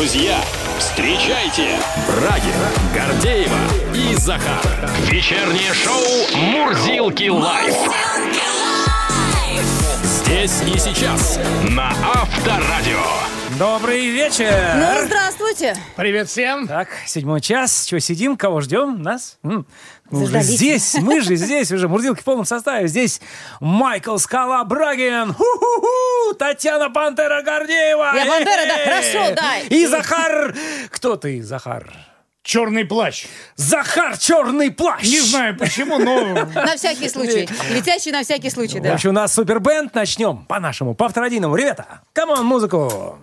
Друзья, встречайте Брагин, Гордеева и Захар. Вечернее шоу «Мурзилки лайф». Здесь и сейчас на Авторадио. Добрый вечер! Ну, здравствуйте. Привет всем. Так, седьмой час. Чего сидим? Кого ждем? Нас? М, Мы уже Заждались. здесь, мы же здесь уже. Мурзилки в полном составе. Здесь Майкл Скала Брагин. Ху-ху-ху! Татьяна Пантера Гордеева. Я Пантера, да, Э-э-э. хорошо, да. И Захар. Кто ты, Захар? Черный плащ. Захар Черный плащ. Не знаю почему, но На всякий случай. Летящий на всякий случай, В да. общем, у нас супербенд. Начнем по-нашему, по авторадийному. Ребята, come on, музыку.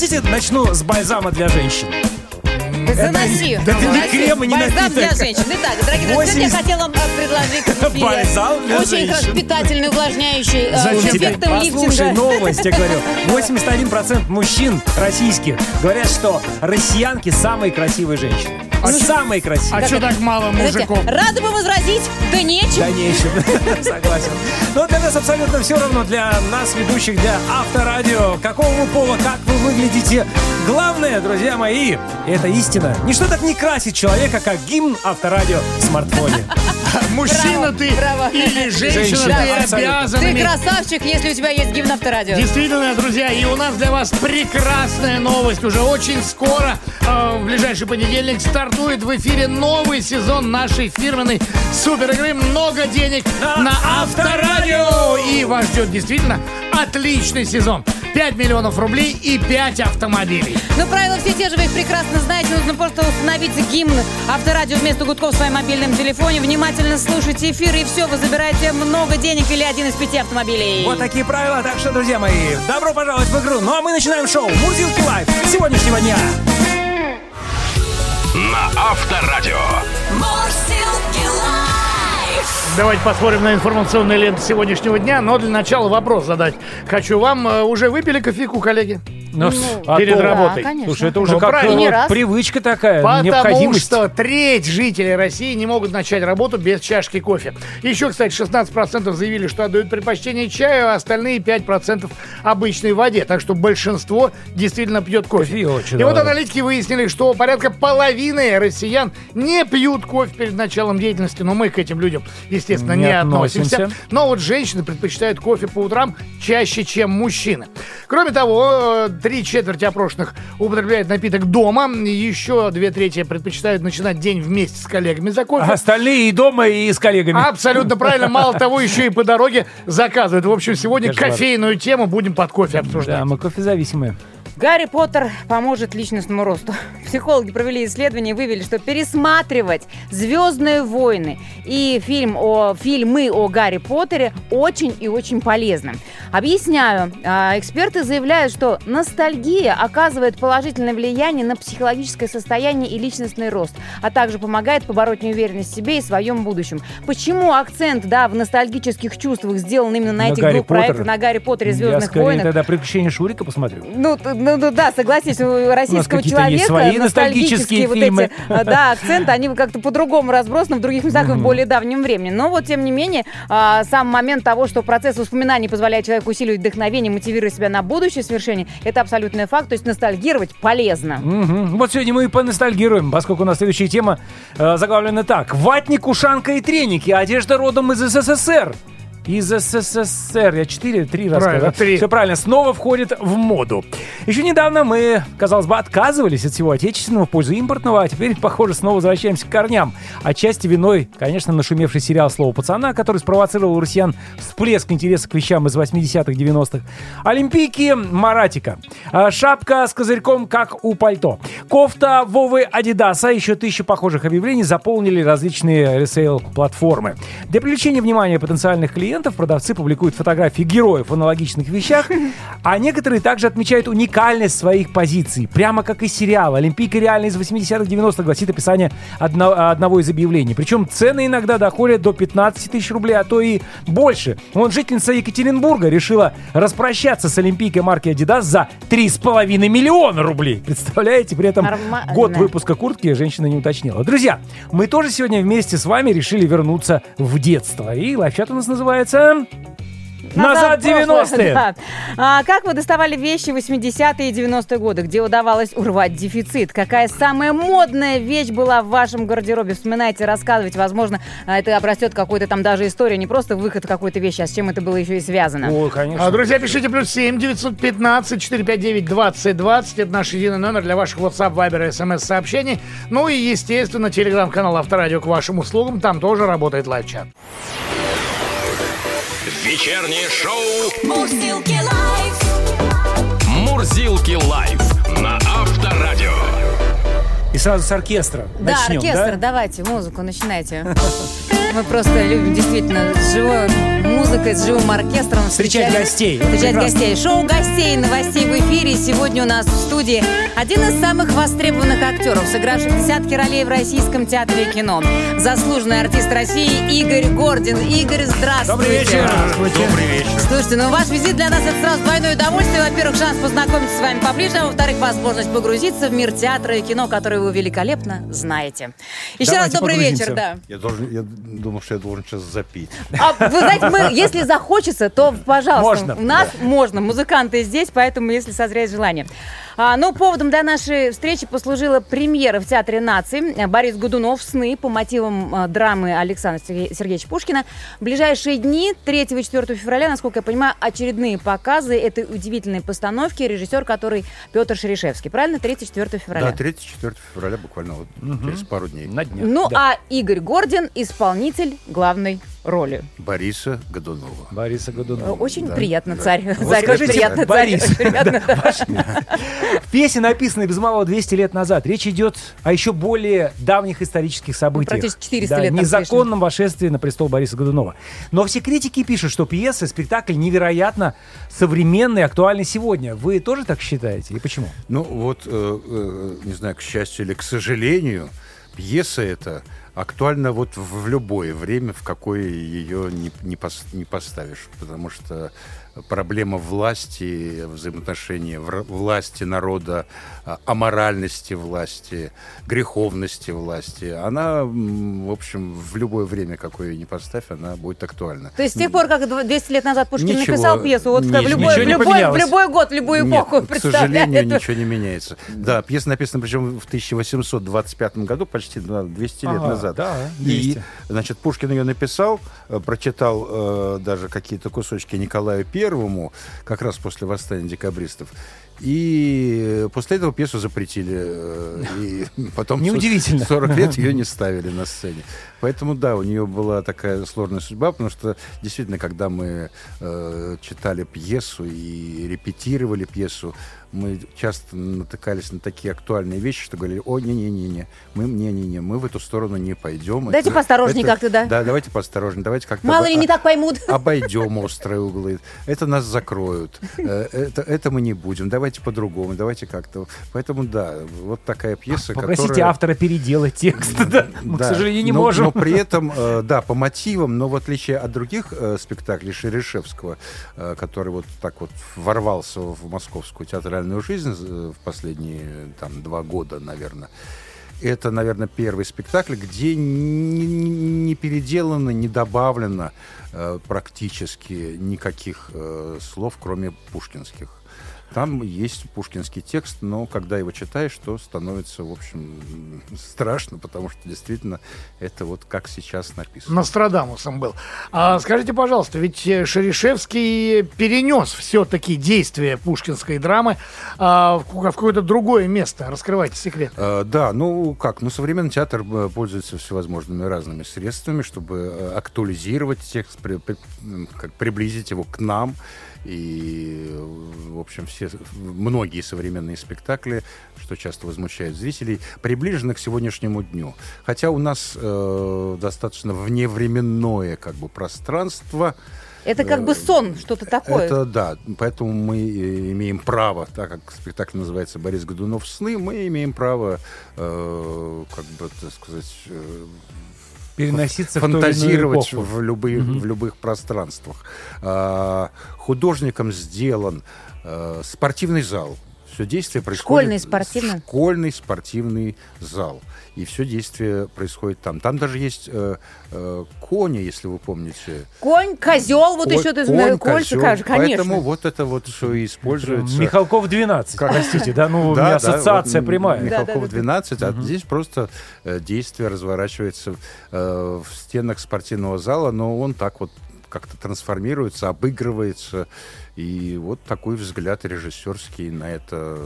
Хотите, начну с бальзама для женщин? Заноси. да это не заноси. крем и не Бальзам для женщин. Итак, дорогие друзья, я 80 хотела вам э, предложить Бальзам для очень питательный, увлажняющий, э, Зачем с тебе? эффектом Послушай лифтинга. новость, я говорю. 81% мужчин российских говорят, что россиянки самые красивые женщины. самые красивые. а что так мало мужиков? рады бы возразить, да нечем. Конечно, согласен. Но для нас абсолютно все равно, для нас, ведущих, для авторадио, какого вы пола, как вы выглядите. Главное, друзья мои, это истина. Ничто так не красит человека, как гимн авторадио в смартфоне. Мужчина ты браво. или женщина, Женщина, ты абсолютно. обязан Ты иметь. красавчик, если у тебя есть гимн авторадио. Действительно, друзья, и у нас для вас прекрасная новость. Уже очень скоро, э, в ближайший понедельник, стартует в эфире новый сезон нашей фирменной супер игры «Много денег на Авторадио». И вас ждет действительно отличный сезон. 5 миллионов рублей и 5 автомобилей. Но правила все те же, вы их прекрасно знаете. Нужно просто установить гимн авторадио вместо гудков в своем мобильном телефоне. Внимательно слушайте эфир, и все, вы забираете много денег или один из пяти автомобилей. Вот такие правила. Так что, друзья мои, добро пожаловать в игру. Ну а мы начинаем шоу «Мурзилки лайф» сегодняшнего дня. На Авторадио. Давайте посмотрим на информационные ленты сегодняшнего дня. Но для начала вопрос задать хочу вам. Э, Уже выпили кофейку, коллеги? Ну, а перед то- работой. Да, конечно. Слушай, это уже Ну, как правильно. э, раз. привычка такая, Потому необходимость. что треть жителей России не могут начать работу без чашки кофе. Еще, кстати, 16% заявили, что отдают предпочтение чаю, а остальные 5% обычной воде. Так что большинство действительно пьет кофе. Кофеёчек, И вот аналитики выяснили, что порядка половины россиян не пьют кофе перед началом деятельности. Но мы к этим людям, естественно, не, Не относимся. относимся. Но вот женщины предпочитают кофе по утрам чаще, чем мужчины. Кроме того, э, три четверти опрошенных употребляют напиток дома. Еще две трети предпочитают начинать день вместе с коллегами за кофе. А остальные и дома, и с коллегами. Абсолютно правильно. Мало того, еще и по дороге заказывают. В общем, сегодня Кошмар. кофейную тему будем под кофе обсуждать. Да, мы кофезависимые. Гарри Поттер поможет личностному росту. Психологи провели исследование и вывели, что пересматривать «Звездные войны» и фильм о, фильмы о Гарри Поттере очень и очень полезно. Объясняю. А, Эксперты заявляют, что ностальгия оказывает положительное влияние на психологическое состояние и личностный рост, а также помогает побороть неуверенность в себе и своем будущем. Почему акцент да, в ностальгических чувствах сделан именно на, На этих Гарри двух проектах, Поттере? на Гарри Поттере и Я «Звездных скорее войнах»? тогда «Приключения Шурика» посмотрю. Ну, ну, ну да, согласись, у российского есть человека свои ностальгические вот фильмы. эти, а, да, акценты, они как-то по-другому разбросаны в других местах и в более давнем времени. Но вот, тем не менее, а, сам момент того, что процесс воспоминаний позволяет человеку усиливать вдохновение, мотивируя себя на будущее свершение, это абсолютный факт. То есть ностальгировать полезно. Мгм. Вот сегодня мы и поностальгируем, поскольку у нас следующая тема э, заглавлена так. Ватник, ушанка и треники. Одежда родом из СССР. Из СССР. Я четыре, три раза Правильно, сказал. три. Все правильно. Снова входит в моду. Еще недавно мы, казалось бы, отказывались от всего отечественного в пользу импортного, а теперь, похоже, снова возвращаемся к корням. Отчасти виной, конечно, нашумевший сериал «Слово пацана», который спровоцировал у россиян всплеск интереса к вещам из 80-х, 90-х. Олимпийки Маратика. А, Шапка с козырьком, как у пальто. Кофта Вовы Адидаса. Еще тысячи похожих объявлений заполнили различные ресейл-платформы. Для привлечения внимания потенциальных клиентов продавцы публикуют фотографии героев в аналогичных вещах, а некоторые также отмечают уникальность своих позиций. Прямо как и сериал. Олимпийка реально из 80-х, 90-х гласит описание одно- одного из объявлений. Причем цены иногда доходят до 15 тысяч рублей, а то и больше. Вон жительница Екатеринбурга решила распрощаться с Олимпийкой марки Adidas за 3,5 миллиона рублей. Представляете? При этом Нормально. год выпуска куртки женщина не уточнила. Друзья, мы тоже сегодня вместе с вами решили вернуться в детство. И лайфчат у нас называется... Назад, в прошлое, 90-е. да. А, как вы доставали вещи 80-е и 90-е годы? Где удавалось урвать дефицит? Какая самая модная вещь была в вашем гардеробе? Вспоминайте, рассказывайте. Возможно, а, это обрастет какой-то там даже история. Не просто выход какой-то вещи, а с чем это было еще и связано. Ой, конечно. А, Друзья, пишите плюс 7 915 459 20 20. Это наш единый номер для ваших WhatsApp, Viber и смс-сообщений. Ну и, естественно, телеграм-канал Авторадио к вашим услугам. Там тоже работает live-чат. Вечернее шоу Мурзилки Live. «Мурзилки Live» на Авторадио. И сразу с оркестра Да, начнем, оркестр, да? давайте, музыку начинайте. Мы просто любим действительно с живой музыкой, с живым оркестром. Встречать гостей. Это Встречать прекрасно. гостей. Шоу гостей новостей в эфире. Сегодня у нас в студии один из самых востребованных актеров, сыгравших десятки ролей в российском театре и кино. Заслуженный артист России Игорь Гордин. Игорь, здравствуйте. Добрый вечер. Добрый вечер. Слушайте, ну ваш визит для нас это сразу двойное удовольствие. Во-первых, шанс познакомиться с вами поближе, а во-вторых, возможность погрузиться в мир театра и кино, который вы великолепно знаете. Еще Давайте раз добрый погрузимся. вечер, да. Я, должен, я думал, что я должен сейчас запить. А вы знаете, мы, если захочется, то, пожалуйста, Можно. у нас можно. Музыканты здесь, поэтому, если созреет желание. А, ну, поводом для нашей встречи послужила премьера в Театре наций. Борис Годунов «Сны» по мотивам а, драмы Александра Сергеевича Пушкина. В ближайшие дни, 3 и 4 февраля, насколько я понимаю, очередные показы этой удивительной постановки. Режиссер, который Петр Шерешевский. Правильно? 3-4 февраля. Да, 3-4 февраля буквально вот через пару дней. На днях. Ну, Да. а Игорь Гордин – исполнитель главной роли. Бориса Годунова. Бориса Годунова. Очень да, приятно, да. царь. Вот Царь, скажите, очень приятно, Борис, царь. приятно. Песня написана без малого 200 лет назад. Речь идет о еще более давних исторических событиях. Ну, практически 400 Да, лет Незаконном вошествии на престол Бориса Годунова. Но все критики пишут, что пьеса, спектакль невероятно современный, актуальный сегодня. Вы тоже так считаете? И почему? Ну вот, э, э, не знаю, к счастью или к сожалению, пьеса эта актуальна вот в любое время, в какое ее не, не, пос- не поставишь. Потому что проблема власти, взаимоотношения власти, народа, а, аморальности власти, греховности власти, она, в общем, в любое время, какое ее не поставь, она будет актуальна. То есть с тех пор, как дв- 200 лет назад Пушкин Ничего написал пьесу, вот в, не- любой, ничего в, любой, в любой год, в любую Нет, эпоху, к сожалению, представляет. ничего не меняется. Да, пьеса написана причем в 1825 году, почти да, 200 лет Ага, назад. да, И, 200. значит, Пушкин ее написал, э, прочитал э, даже какие-то кусочки Николаю Первому, как раз после восстания декабристов. И после этого пьесу запретили. э, И потом Неудивительно. 40 лет ее не ставили на сцене. Поэтому, да, у нее была такая сложная судьба, потому что действительно, когда мы э, читали пьесу и репетировали пьесу, мы часто натыкались на такие актуальные вещи, что говорили, о, не-не-не-не, мы не-не-не, мы в эту сторону не пойдем. Дайте поосторожней как-то, да? Да, давайте поосторожней, давайте как-то... Мало ли не так поймут. Обойдем острые углы. Это нас закроют. Э, Это, это мы не будем. Давайте по-другому. Давайте как-то. Поэтому да, вот такая пьеса, Попросите которая... автора переделать текст. да. Мы, к сожалению, не но, можем. Но при этом, э, да, по мотивам, но в отличие от других э, спектаклей Шерешевского, который вот так вот ворвался в московскую театральную жизнь э, в последние там два года, наверное. Это, наверное, первый спектакль, где не- не переделано, не добавлено э, практически никаких э, слов, кроме пушкинских. Там есть пушкинский текст, но когда его читаешь, то становится, в общем, страшно, потому что действительно это вот как сейчас написано. Нострадамусом был. А скажите, пожалуйста, ведь э, Шерешевский перенес все-таки действие пушкинской драмы а, в какое-то другое место. Раскрывайте секрет. Э, Да, ну как, ну современный театр э, пользуется всевозможными разными средствами, чтобы э, актуализировать текст, при- при- как приблизить его к нам. И, э, в общем, все, многие современные спектакли, что часто возмущает зрителей, приближены к сегодняшнему дню. Хотя у нас э, достаточно вневременное как бы пространство, Это как бы сон, что-то такое. это да, поэтому мы э, имеем право, так как спектакль называется Борис Годунов сны, мы имеем право, э, как бы так сказать, э, Переноситься в фантазировать эпоху. в, любые, в любых пространствах. А, художником сделан э, спортивный зал. все действие происходит... Школьный спортивный? Школьный спортивный зал. И все действие происходит там. Там даже есть э, э, кони, если вы помните. Конь, козел, вот Конь- еще ты конь, знаешь, кольца, козел. конечно. Поэтому вот это вот все и используется. Михалков 12, простите, да, ну у Да, меня да, ассоциация вот прямая. Да, да, Михалкова да, да. 12, а здесь просто э, действие разворачивается э, в стенах спортивного зала, но он так вот как-то трансформируется, обыгрывается. И вот такой взгляд режиссерский на это,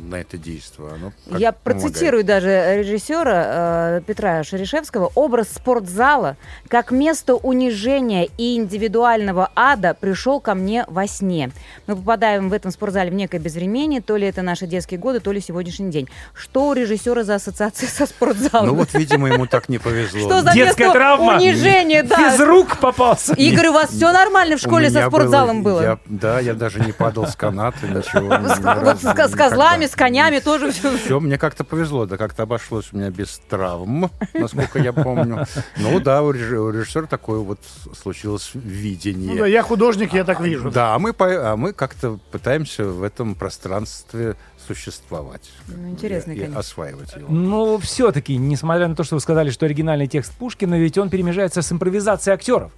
на это действие. Оно Я помогает. процитирую даже режиссера э, Петра Шерешевского. Образ спортзала как место унижения и индивидуального ада пришел ко мне во сне. Мы попадаем в этом спортзале в некое безвремение, то ли это наши детские годы, то ли сегодняшний день. Что у режиссера за ассоциация со спортзалом? Ну вот, видимо, ему так не повезло. Что за Детская место травма. унижения, да. Физрук попался. Игорь, у вас все нормально в школе со спортзалом было? да, я даже не падал с каната, ничего. С козлами, с конями тоже все. Все, мне как-то повезло, да как-то обошлось у меня без травм, насколько я помню. Ну да, у реж- у режиссера такое вот случилось видение. Ну да, я художник, я так вижу. Да, а мы, а мы как-то пытаемся в этом пространстве существовать. Ну, интересно, и, и конечно. осваивать его. Но все-таки, несмотря на то, что вы сказали, что оригинальный текст Пушкина, ведь он перемежается с импровизацией актеров.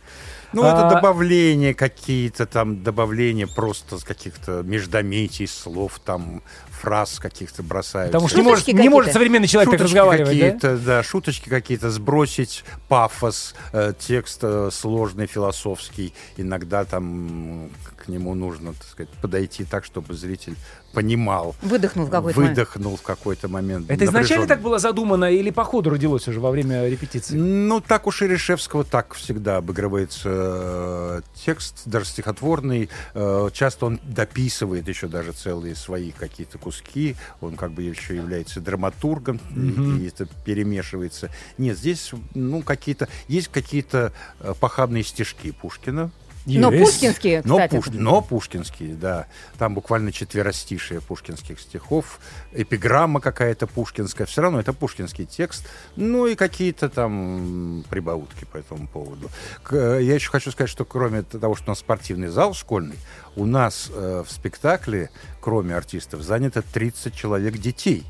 Ну, это А- добавление какие-то там, добавление просто с каких-то междометий, слов, там, фраз каких-то бросаются. Потому что не может, не может современный человек так Шуточки разговаривать, да? какие-то, да? шуточки какие-то, сбросить пафос, э, текст э, сложный, философский. Иногда там к нему нужно, так сказать, подойти так, чтобы зритель понимал, Выдохнул в какой-то момент. выдохнул в какой-то момент. Это изначально так было задумано или по ходу родилось уже во время репетиции? Ну, так уж и Решевского так всегда обыгрывается э, текст, даже стихотворный. Э, часто он дописывает еще даже целые свои какие-то куски. Он как бы еще является драматургом, и, и это перемешивается. Нет, здесь, ну, какие-то... Есть какие-то э, похабные стишки Пушкина. Но Есть. пушкинские, Но, кстати. пуш- но пушкинские, да. Там буквально четверостишие пушкинских стихов, эпиграмма какая-то пушкинская. Все равно это пушкинский текст. Ну и какие-то там прибаутки по этому поводу. Э, я еще хочу сказать, что кроме того, что у нас спортивный зал школьный, у нас э, в спектакле, кроме артистов, занято 30 человек детей.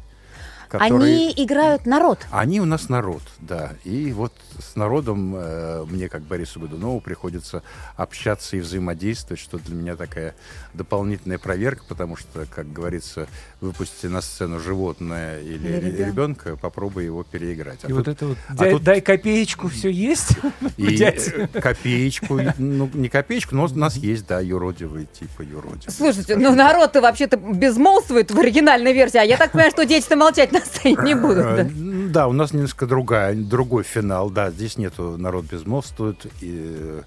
Которые- Они играют народ. они у нас народ, да. И вот с народом э, мне, как Борису Годунову, приходится общаться и взаимодействовать, что для меня такая дополнительная проверка, потому что, как говорится, выпустите на сцену животное или, Или ре- ребенка. ребенка, попробуй его переиграть. А И вот это вот, а дай, тут- дай копеечку, все есть? и, э, копеечку, ну, не копеечку, но у нас есть, да, юродивые типа юродивые. Слушайте, ну народ-то вообще-то безмолвствует в оригинальной версии, а я так понимаю, что дети-то молчать на сцене не будут. Э, да? Да, у нас немножко другая, другой финал. Да, здесь нету народ безмолвствует. И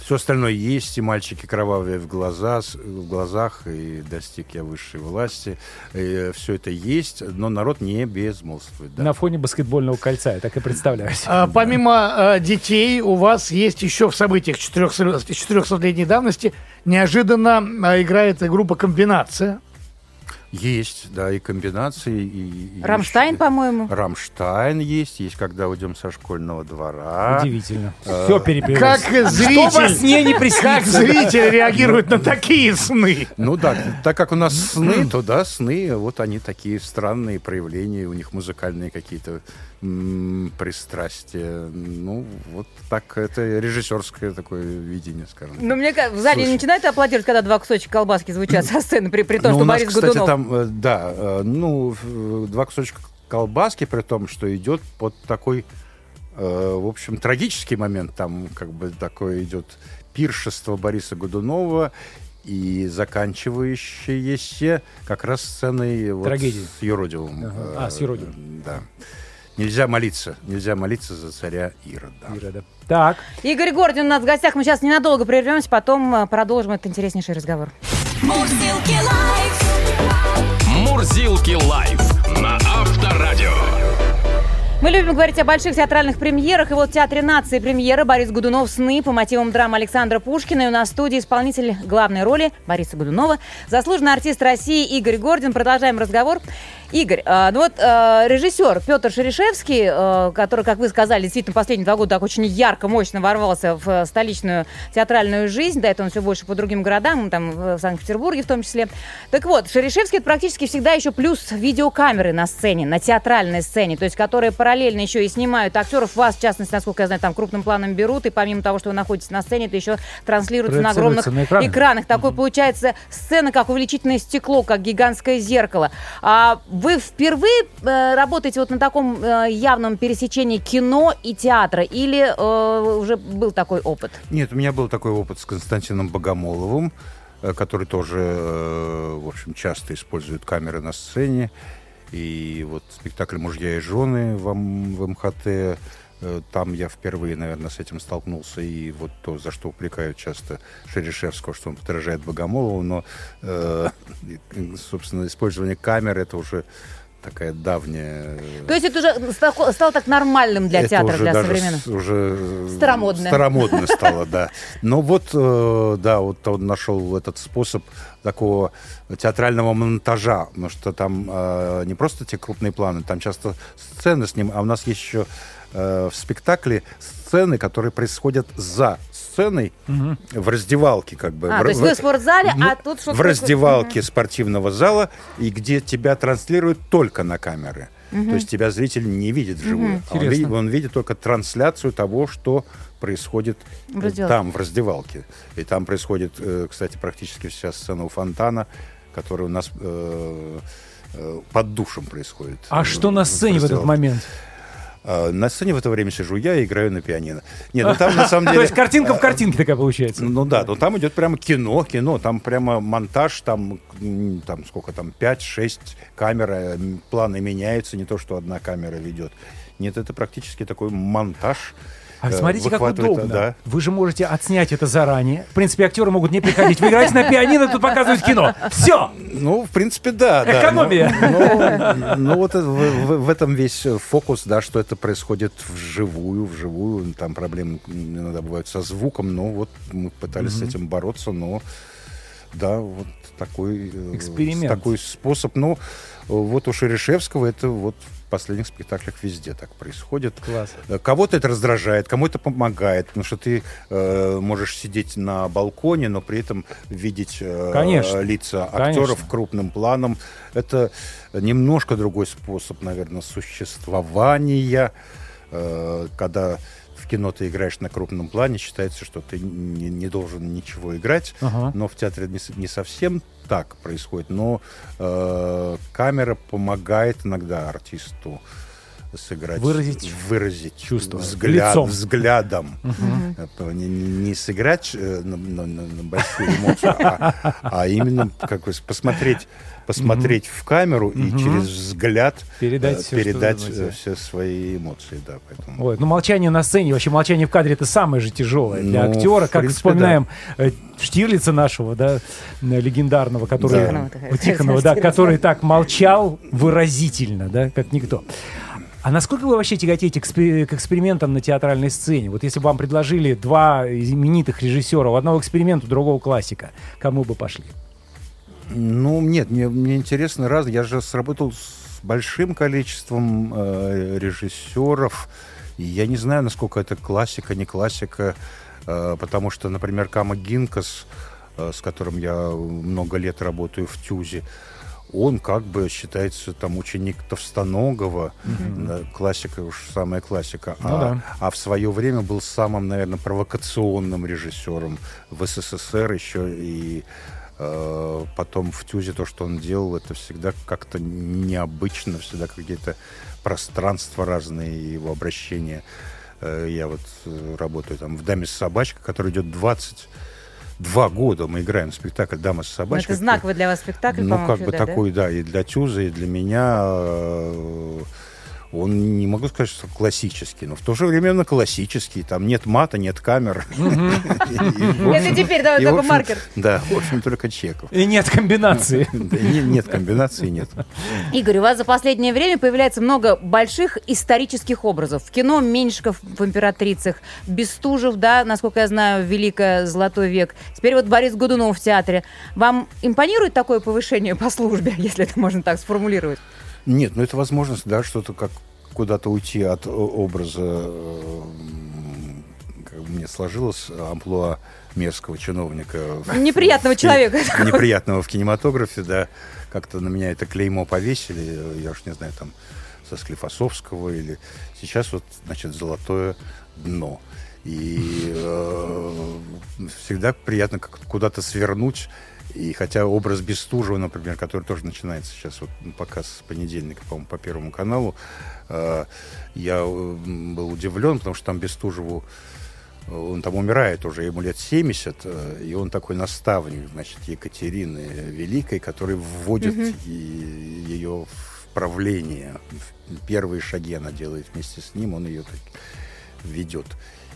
все остальное есть, и мальчики кровавые в, глаза, в глазах, и достиг я высшей власти. все это есть, но народ не безмолвствует. Да. На фоне баскетбольного кольца, я так и представляю. А, помимо а, детей, у вас есть еще в событиях 400-летней давности неожиданно а, играет группа «Комбинация». Есть, да, и комбинации. И, и Рамштайн, еще- по-моему. Рамштайн есть, есть, когда уйдем со школьного двора. Удивительно. Все переплелось. Как Что во зритель, сне не как зритель реагирует на такие сны? Ну да, так как у нас сны, то да, сны, вот они такие странные проявления, у них музыкальные какие-то м, пристрастия. Ну, вот так, это режиссерское такое видение, скажем. Ну, мне кажется, в зале не Слушай. начинают аплодировать, когда два кусочка колбаски звучат со сцены, при, при том, Ну, что у нас, Борис кстати, Годунов. там, э, да, э, ну, в- два кусочка колбаски, при том, что идет под такой, э, в общем, трагический момент, там как бы такое идет пиршество Бориса Годунова и заканчивающееся как раз сценой вот Трагедии. с Юродивым. Ага. А, с Э, Юродивым. Да. Нельзя молиться, нельзя молиться за царя Ирода. Ирода. Так, Игорь Гордин у нас в гостях. Мы сейчас ненадолго прервемся, потом э, продолжим этот интереснейший разговор. Мурзилки лайф. Мурзилки лайф на Авторадио. Мы любим говорить о больших театральных премьерах. И вот в Театре нации премьера Борис Годунов «Сны» по мотивам драмы Александра Пушкина. И у нас в студии исполнитель главной роли Бориса Годунова, заслуженный артист России Игорь Гордин. Продолжаем разговор. Игорь, а, ну вот а, режиссер Петр Шерешевский, а, который, как вы сказали, действительно последние два года так очень ярко, мощно ворвался в а, столичную театральную жизнь, до этого он все больше по другим городам, там в Санкт-Петербурге в том числе. Так вот, Шерешевский это практически всегда еще плюс видеокамеры на сцене, на театральной сцене, то есть которые параллельно еще и снимают актеров, вас, в частности, насколько я знаю, там крупным планом берут, и помимо того, что вы находитесь на сцене, это еще транслируется на огромных на экранах. экранах. Такой получается сцена, как увеличительное стекло, как гигантское зеркало. А вы впервые э, работаете вот на таком э, явном пересечении кино и театра, или э, уже был такой опыт? Нет, у меня был такой опыт с Константином Богомоловым, э, который тоже, э, в общем, часто использует камеры на сцене. И вот спектакль «Мужья и жены» в, М- в МХТ, там я впервые, наверное, с этим столкнулся. И вот то, за что упрекают часто Шерешевского, что он подражает Богомолову. Но, э, собственно, использование камеры — это уже такая давняя... То есть это уже стало, стало так нормальным для Это театра, уже для даже современного? с- уже э, Старомодно. Старомодно стало, да. Но вот, э, да, вот он нашел этот способ такого театрального монтажа, потому что там э, не просто те крупные планы, там часто сцены с ним, а у нас есть еще э, в спектакле сцены, которые происходят за сценой в раздевалке, как бы. А, В- то есть в- вы в спортзале, ну, а тут что-то... в раздевалке спортивного зала, и где тебя транслируют только на камеры. То есть тебя зритель не видит вживую. а Он, видит, он видит только трансляцию того, что происходит В э, там, в раздевалке. И там происходит, э, кстати, практически вся сцена у фонтана, которая у нас э, под душем происходит. А что на сцене в этот момент? А, На сцене в это время сижу я и играю на пианино. Нет, ну там на самом деле... То есть картинка в картинке такая получается. Ну да, но там идет прямо кино, кино, там прямо монтаж, там, там сколько там, 5-6 камер, э, планы меняются, не то, что одна камера ведет. Нет, это практически такой монтаж. А э, смотрите, как удобно. Да. Вы же можете отснять это заранее. В принципе, актеры могут не приходить. Вы играете на пианино, тут показывают кино. Все! Ну, в принципе, да. да. Экономия. Ну, ну, ну, вот в, в- в этом весь э, фокус, да, что это происходит вживую, вживую. Там проблемы иногда бывают со звуком, но вот мы пытались с этим бороться, но да, вот такой, э, Эксперимент. такой способ. Ну, вот у Шерешевского это вот последних спектаклях везде так происходит. Класс. Э, Кого-то это раздражает, кому это помогает, потому что ты э, можешь сидеть на балконе, но при этом видеть э, Конечно. лица актеров Конечно. крупным планом. Это немножко другой способ, наверное, существования, э, когда в кино ты играешь на крупном плане, считается, что ты не, не должен ничего играть, Ага. но в театре не, не совсем так происходит, но э, камера помогает иногда артисту сыграть, Выразить выразить чувство взгляд, лицом. взглядом. Это Не, не- не сыграть э, на, на- на- на большую эмоцию, а, а именно как бы посмотреть, посмотреть в камеру и через взгляд Передать э, что передать э, все свои эмоции. Да, поэтому. Ой, ну молчание на сцене, вообще молчание в кадре это самое же тяжелое для Ну, актера, как принципе, вспоминаем э, Штирлица нашего, да, э, легендарного, который хотела Тихонова, да, который так молчал выразительно, да, как никто. А насколько вы вообще тяготеете к, экспе- к экспериментам на театральной сцене? Вот если бы вам предложили два именитых режиссера, у одного эксперимент, у другого классика, кому бы пошли? Ну, нет, мне, мне интересно раз. Я же сработал с большим количеством э, режиссеров. И я не знаю, насколько это классика, не классика. э, потому что, например, Кама Гинкас, э, с которым я много лет работаю в ТЮЗе, он как бы считается там ученик Товстоногова, э, классика уж самая классика. Ну а, да. а в свое время был самым, наверное, провокационным режиссером в СССР еще и э, потом в Тюзе то, что он делал, это всегда как-то необычно, всегда какие-то пространства разные его обращения. Э, я вот э, работаю там в «Даме с собачкой», который идет 22 года. Мы играем спектакль «Дама с Ну, собачкой». это знаковый для вас спектакль, Ну, как бы да? такой, да? и для Тюза, и для меня он, не могу сказать, что классический, но в то же время он классический. Там нет мата, нет камер. Это теперь, в такой маркер. Да, в общем, только чеков. И нет комбинации. Да, не- Нет комбинации, нет. Игорь, у вас за последнее время появляется много больших исторических образов. В кино Меньшиков в «Императрицах», Бестужев, да, насколько я знаю, «Великое Золотой век». Теперь вот Борис Годунов в театре. Вам импонирует такое повышение по службе, если это можно так сформулировать? Нет, ну это возможность, да, что-то как куда-то уйти от о- образа. э, Как бы мне сложилось амплуа мерзкого чиновника. в- Неприятного в- человека. Неприятного в кинематографе, да. Как-то на меня это клеймо повесили, я уж не знаю, там, со Склифосовского или... Сейчас вот, значит, золотое дно. И э, всегда приятно как куда-то свернуть. И хотя образ Бестужева, например, который тоже начинается сейчас, вот ну, показ с понедельника, по-моему, по Первому каналу, э, я э, был удивлен, потому что там Бестужеву э, он там умирает уже, ему лет 70, э, и он такой наставник, значит, Екатерины Великой, который вводит и- ее в правление. Первые шаги она делает вместе с ним, он ее так ведет.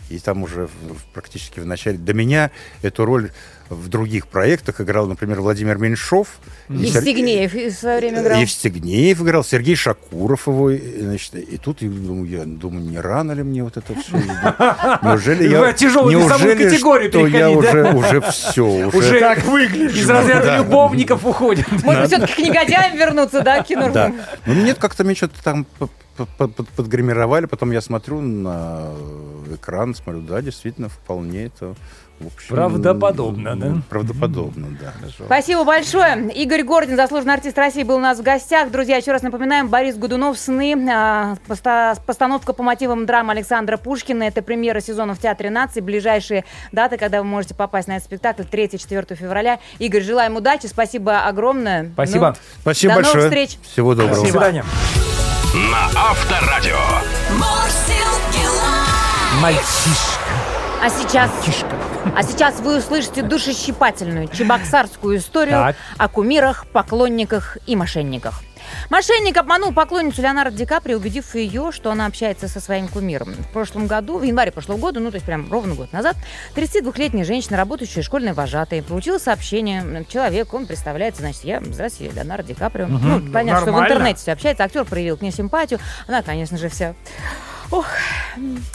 И там уже практически в начале... До меня эту роль в других проектах играл, например, Владимир Меньшов. и Сер- Евстигнеев в свое время играл. Евстигнеев играл, Сергей Шакуров его, и, значит, и тут я думаю, я думаю, не рано ли мне вот это все? Неужели я... тяжелую весовую неужели, категорию что я уже, уже все, уже... Так выглядишь. из разряда любовников уходит. Может все-таки к негодяям вернуться, да, к кино? Да. Ну, нет, как-то мне что-то там подгримировали, потом я смотрю на экран, смотрю, да, действительно, вполне это... общем, Правдоподобно, да? Правдоподобно, да. Спасибо большое. Игорь Гордин, заслуженный артист России, был у нас в гостях. Друзья, еще раз напоминаем, Борис Годунов «Сны». а, поста- Постановка по мотивам драмы Александра Пушкина. Это премьера сезона в Театре нации. Ближайшие даты, когда вы можете попасть на этот спектакль, 3-4 февраля. Игорь, желаем удачи. Спасибо огромное. Спасибо. Ну, Спасибо До новых большое. встреч. Всего доброго. До свидания. На Авторадио. Мальчишка. А сейчас, Мальчишка. А сейчас вы услышите душещипательную чебоксарскую историю Так. о кумирах, поклонниках и мошенниках. Мошенник обманул поклонницу Леонардо Ди Каприо, убедив ее, что она общается со своим кумиром. В прошлом году, в январе прошлого года, ну, то есть прям ровно год назад, 32-летняя женщина, работающая школьной вожатой, получила сообщение. Человек, он представляется, значит, я, здравствуйте, Леонардо Ди Каприо. Ну, понятно, что в нормально. интернете все общается. Актер проявил к ней симпатию. Она, конечно же, вся... Ох,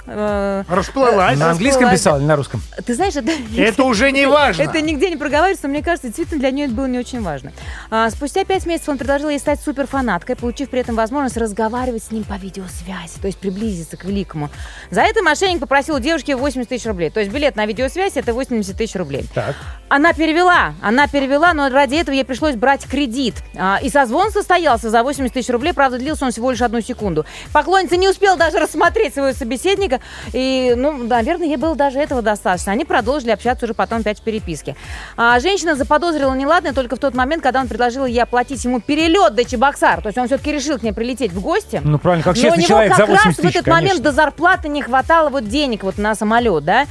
э, Расплылась. На английском Расплылась. писал или на русском? ты знаешь, это... Это уже не важно. Это нигде не проговаривается, но мне кажется, действительно для нее это было не очень важно. А, спустя пять месяцев он предложил ей стать суперфанаткой, получив при этом возможность разговаривать с ним по видеосвязи, то есть приблизиться к великому. За это мошенник попросил у девушки 80 тысяч рублей. То есть билет на видеосвязь это 80 тысяч рублей. Так. Она перевела, она перевела, но ради этого ей пришлось брать кредит. А, и созвон состоялся за 80 тысяч рублей, правда, длился он всего лишь одну секунду. Поклонница не успела даже рассмотреть своего собеседника, и, ну, наверное, ей было даже этого достаточно. Они продолжили общаться уже потом опять в переписке. А, женщина заподозрила неладное только в тот момент, когда он предложил ей оплатить ему перелет до Чебоксар. То есть он все-таки решил к ней прилететь в гости. Ну, правильно, как Но у честный него человек как за 80 раз в этот момент конечно. до зарплаты не хватало вот денег вот на самолет, да?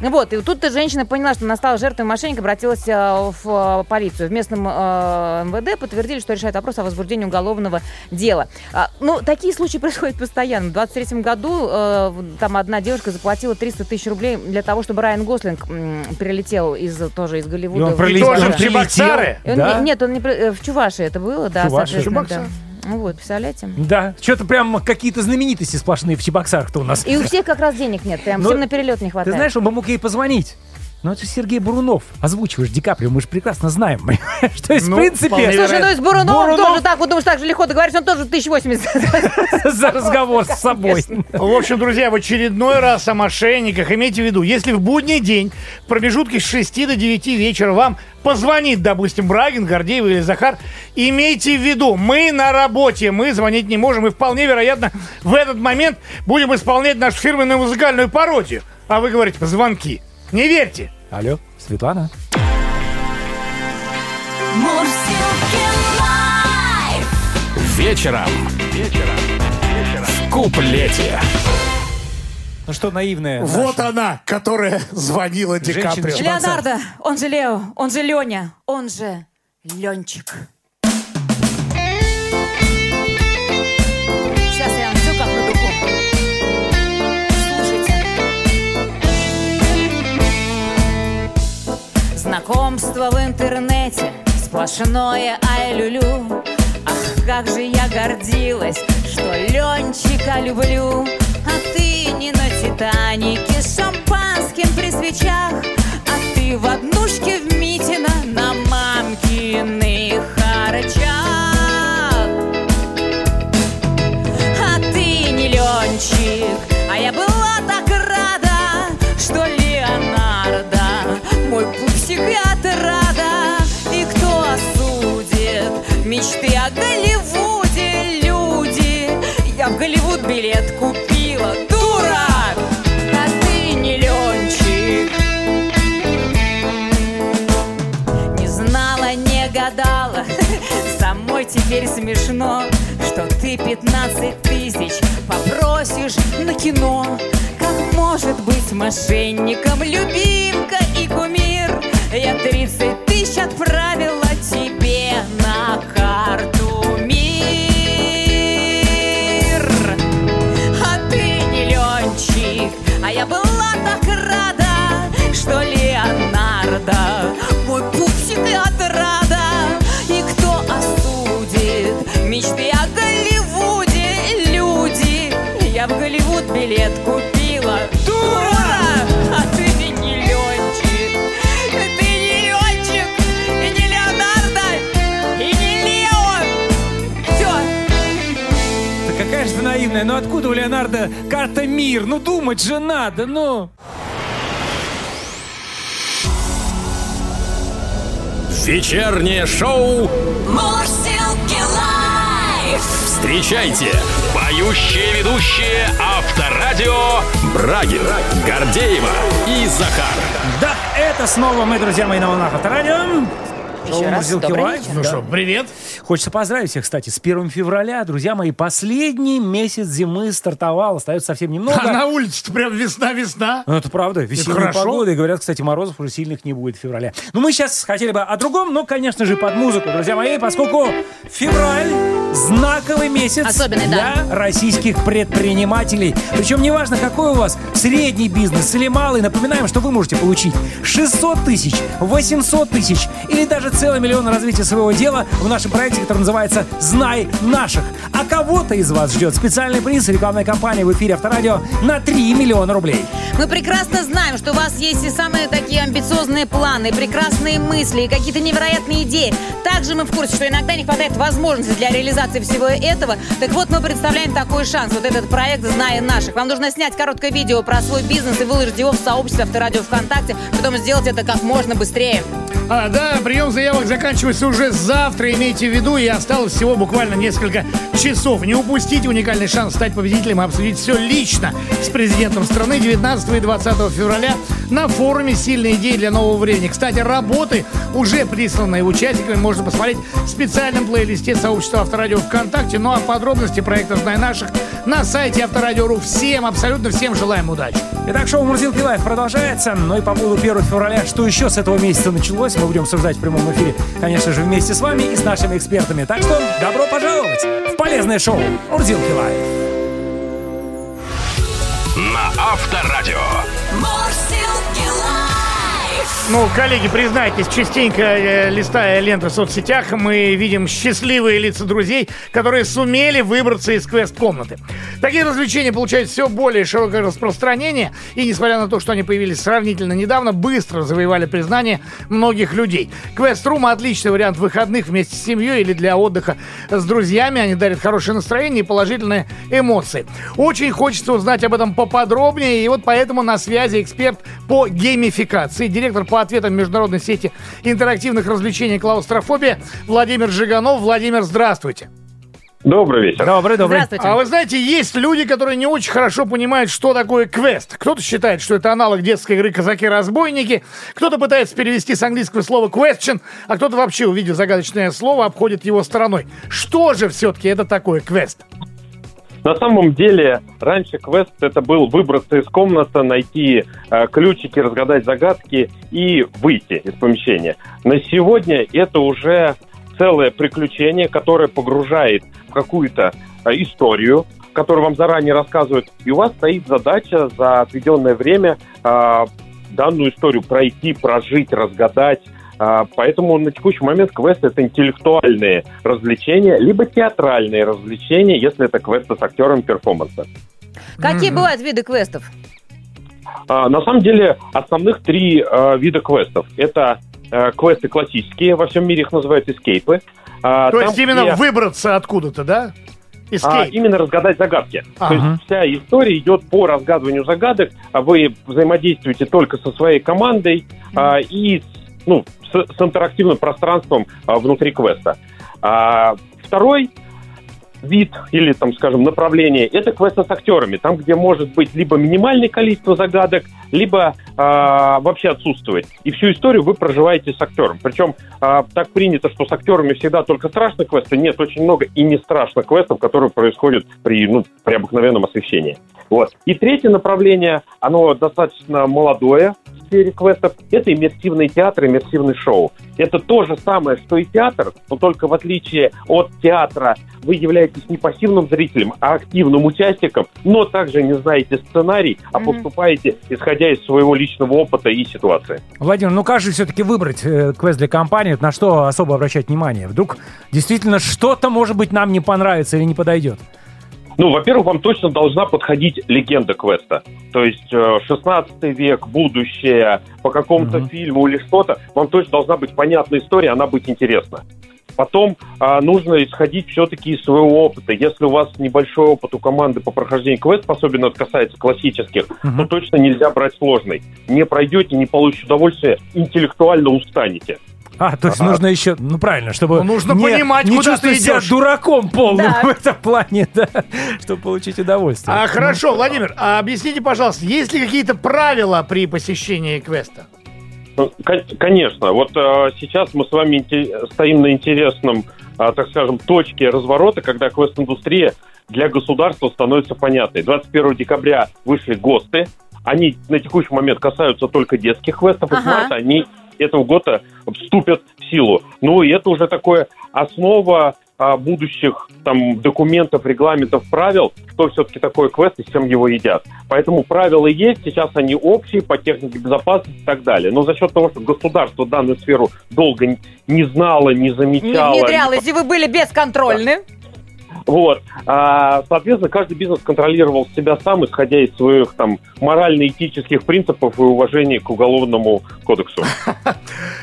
Вот, и тут-то женщина поняла, что она стала жертвой мошенника, обратилась э, в э, полицию. В местном э, МВД подтвердили, что решает вопрос о возбуждении уголовного дела. А, ну, такие случаи происходят постоянно. В 23 году э, там одна девушка заплатила 300 тысяч рублей для того, чтобы Райан Гослинг прилетел из, тоже из Голливуда. И он прилетел, тоже в Чебоксары? Да? не- нет, он не в Чувашии это было, да, соответственно, Чебоксары. Ну вот, представляете? Да, что-то прям какие-то знаменитости сплошные в Чебоксарах-то у нас. И у всех как раз денег нет, прям Ну, всем на перелет не Ты хватает. знаешь, он бы мог ей позвонить. Ну, это Сергей Бурунов. Озвучиваешь Ди Каприо, мы же прекрасно знаем. понимаешь? То есть, в Ну, принципе, Слушай, ну и с Буруновым Бурунов- тоже так, вот думаешь, так же легко договоришься, он тоже 1080. за разговор с собой. В общем, друзья, в очередной раз о мошенниках имейте в виду, если в будний день в промежутке с 6 до 9 вечера вам позвонит, допустим, Брагин, Гордеев или Захар, имейте в виду, мы на работе, мы звонить не можем, и вполне вероятно в этот момент будем исполнять нашу фирменную музыкальную пародию. А вы говорите, звонки. Не верьте. Алло, Светлана? Live. Вечером. Вечером. В куплете. Ну что, наивная. Вот она, которая звонила Ди Женщина Каприо. Леонардо, он же Лео, он же Леня, он же Ленчик. Знакомство в интернете Сплошное ай-люлю. Ах, как же я гордилась Что Ленчика люблю. А ты не на Титанике С шампанским при свечах А ты в однушке в Митино На мамкиных харчах. А ты не Ленчик А я была так рада Что Леонардо мой мечты о Голливуде, люди. Я в Голливуд билет купила, дура, а ты не Ленчик. Не знала, не гадала, самой теперь смешно, что ты 15 тысяч попросишь на кино. Как может быть мошенником любимка и кумир? Я 30 тысяч отправила Леонардо мой пупсик и отрада. И кто осудит мечты о Голливуде, люди? Я в Голливуд билет купила. Дура! А ты какая же ты наивная. Ну откуда у Леонардо карта мир? Ну думать же надо, ну. Вечернее шоу. Мурзилки лайф. Встречайте. Поющие ведущие Авторадио Брагин, Гордеева и Захар. Да, это снова мы, друзья мои, на волнах Авторадио. Шоу Еще раз «Мурзилки добрый Лайв». вечер. Ну Да. что, привет. Хочется поздравить всех, кстати, с 1 февраля. Друзья мои, последний месяц зимы стартовал. Остается совсем немного. А на улице прям весна-весна. Ну, это правда, весенняя погода. И говорят, кстати, морозов уже сильных не будет в феврале. Ну, мы сейчас хотели бы о другом, но, конечно же, под музыку, друзья мои, поскольку февраль знаковый месяц Особенный, для российских предпринимателей. Причем неважно, какой у вас средний бизнес или малый, напоминаем, что вы можете получить 600 тысяч, 800 тысяч или даже целый миллион на развитие своего дела в нашем проекте, который называется «Знай наших». А кого-то из вас ждет специальный приз рекламной кампании в эфире Авторадио на 3 миллиона рублей. Мы прекрасно знаем, что у вас есть и самые такие амбициозные планы, прекрасные мысли, и какие-то невероятные идеи. Также мы в курсе, что иногда не хватает возможности для реализации всего этого. Так вот, мы представляем такой шанс. Вот этот проект «Зная наших». Вам нужно снять короткое видео про свой бизнес и выложить его в сообществе Авторадио ВКонтакте. Потом сделать это как можно быстрее. А, да, прием заявок заканчивается уже завтра, имейте в виду, и осталось всего буквально несколько часов. Не упустите уникальный шанс стать победителем и обсудить все лично с президентом страны 19 и 20 февраля на форуме «Сильные идеи для нового времени». Кстати, работы уже присланы участниками, можно посмотреть в специальном плейлисте сообщества Авторадио ВКонтакте. Ну а подробности проекта «Знай наших» на сайте Авторадио.ру. Всем, абсолютно всем желаем удачи. Итак, шоу «Мурзилки Live» продолжается. Ну и по поводу 1 февраля, что еще с этого месяца началось, мы будем обсуждать в прямом эфире, конечно же, вместе с вами и с нашими экспертами. Так что добро пожаловать в полезное шоу «Мурзилки Live». На Авторадио. Ну, коллеги, признайтесь, частенько э, листая ленты в соцсетях, мы видим счастливые лица друзей, которые сумели выбраться из квест-комнаты. Такие развлечения получают все более широкое распространение, и несмотря на то, что они появились сравнительно недавно, быстро завоевали признание многих людей. Квест-рум – отличный вариант выходных вместе с семьей или для отдыха с друзьями. Они дарят хорошее настроение и положительные эмоции. Очень хочется узнать об этом поподробнее, и вот поэтому на связи эксперт по геймификации, директор по ответам международной сети интерактивных развлечений «Клаустрофобия» Владимир Жиганов. Владимир, здравствуйте. Добрый вечер. Добрый, добрый. Здравствуйте. А вы знаете, есть люди, которые не очень хорошо понимают, что такое квест. Кто-то считает, что это аналог детской игры «Казаки-разбойники», кто-то пытается перевести с английского слова question, а кто-то вообще, увидев загадочное слово, обходит его стороной. Что же все-таки это такое квест? На самом деле, раньше квест это был выбраться из комнаты, найти э, ключики, разгадать загадки и выйти из помещения. На сегодня это уже целое приключение, которое погружает в какую-то э, историю, которую вам заранее рассказывают, и у вас стоит задача за отведенное время э, данную историю пройти, прожить, разгадать. А, Поэтому на текущий момент квест это интеллектуальные развлечения, либо театральные развлечения, если это квесты с актером перформанса. Какие бывают виды квестов? А, На самом деле основных три э, вида квестов. Это квесты классические, во всем мире их называют эскейпы. А, То там, есть именно где, выбраться откуда-то, да? а, именно разгадать загадки. То Ага. есть вся история идет по разгадыванию загадок, а вы взаимодействуете только со своей командой а, и с, ну, с, с интерактивным пространством а, внутри квеста. А второй вид или, там, скажем, направление, это квесты с актерами, там, где может быть либо минимальное количество загадок, либо а, вообще отсутствовать. И всю историю вы проживаете с актером. Причем а, так принято, что с актерами всегда только страшные квесты. Нет, очень много и не страшных квестов, которые происходят при, ну, при обыкновенном освещении. Вот. И третье направление, оно достаточно молодое в сфере квестов, это иммерсивный театр, иммерсивный шоу. Это то же самое, что и театр, но только в отличие от театра вы являетесь не пассивным зрителем, а активным участником, но также не знаете сценарий, а Мгм. поступаете, исходя из своего личного опыта и ситуации. Владимир, ну как же все-таки выбрать э, квест для компании? На что особо обращать внимание? Вдруг действительно что-то, может быть, нам не понравится или не подойдет? Ну, во-первых, вам точно должна подходить легенда квеста. То есть э, 16 век, будущее, по какому-то Мгм. фильму или что-то, вам точно должна быть понятная история, она быть интересна. Потом а, нужно исходить все-таки из своего опыта. Если у вас небольшой опыт у команды по прохождению квест, особенно это касается классических, Мгм. то точно нельзя брать сложный. Не пройдете, не получите удовольствие, интеллектуально устанете. А, то есть А. нужно еще, ну правильно, чтобы Ну, нужно не, понимать, не куда чувствовать ты себя идешь. дураком полным Да. в этом плане, да, чтобы получить удовольствие. А, хорошо, Владимир, а объясните, пожалуйста, есть ли какие-то правила при посещении квеста? Ну, кон- Конечно. Вот э, сейчас мы с вами стоим на интересном, а, так скажем, точке разворота, когда квест-индустрия для государства становится понятной. 21 декабря вышли ГОСТы. Они на текущий момент касаются только детских квестов, и с Ага. марта они этого года вступят в силу. Ну, и это уже такое основа а, будущих там документов, регламентов, правил, что все-таки такое квест и с чем его едят. Поэтому правила есть, сейчас они общие по технике безопасности и так далее. Но за счет того, что государство данную сферу долго не знало, не Не замечало, внедрялось, и вы были бесконтрольны. Вот. А, соответственно, каждый бизнес контролировал себя сам, исходя из своих там морально-этических принципов и уважения к уголовному кодексу.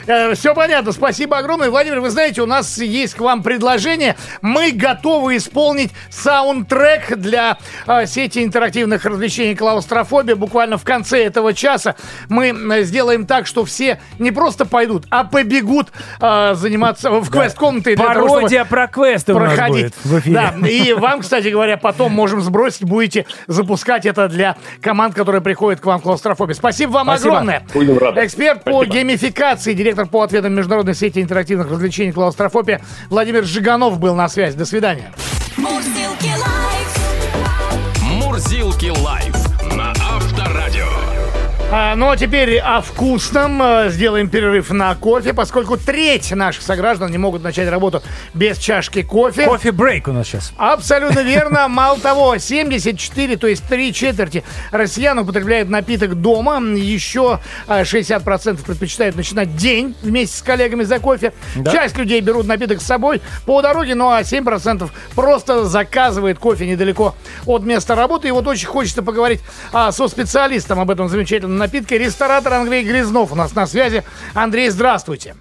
все понятно, спасибо огромное. Владимир, вы знаете, у нас есть к вам предложение. Мы готовы исполнить саундтрек для э, сети интерактивных развлечений «Клаустрофобия». Буквально в конце этого часа мы э, сделаем так, что все не просто пойдут, а побегут э, заниматься в квест-комнаты. Пародия про квесты проходить. будет в эфире. Да, и вам, кстати говоря, потом можем сбросить, будете запускать это для команд, которые приходят к вам в клаустрофобе. Спасибо вам Спасибо. огромное. Будем рады. Эксперт по Спасибо. геймификации, директор по ответам международной сети интерактивных развлечений клаустрофобия Владимир Жиганов был на связи. До свидания. Мурзилки лайф. Мурзилки лайф. А, ну а теперь о вкусном. Э, Сделаем перерыв на кофе, поскольку треть наших сограждан не могут начать работу без чашки кофе. Кофе-брейк у нас сейчас. Абсолютно верно. Мало того, 74, то есть три четверти россиян употребляют напиток дома. Еще а, 60% предпочитают начинать день вместе с коллегами за кофе. Да. Часть людей берут напиток с собой по дороге, ну а 7% просто заказывает кофе недалеко от места работы. И вот очень хочется поговорить а, со специалистом об этом замечательном напитке. Ресторатор Андрей Грязнов у нас на связи. Андрей, здравствуйте.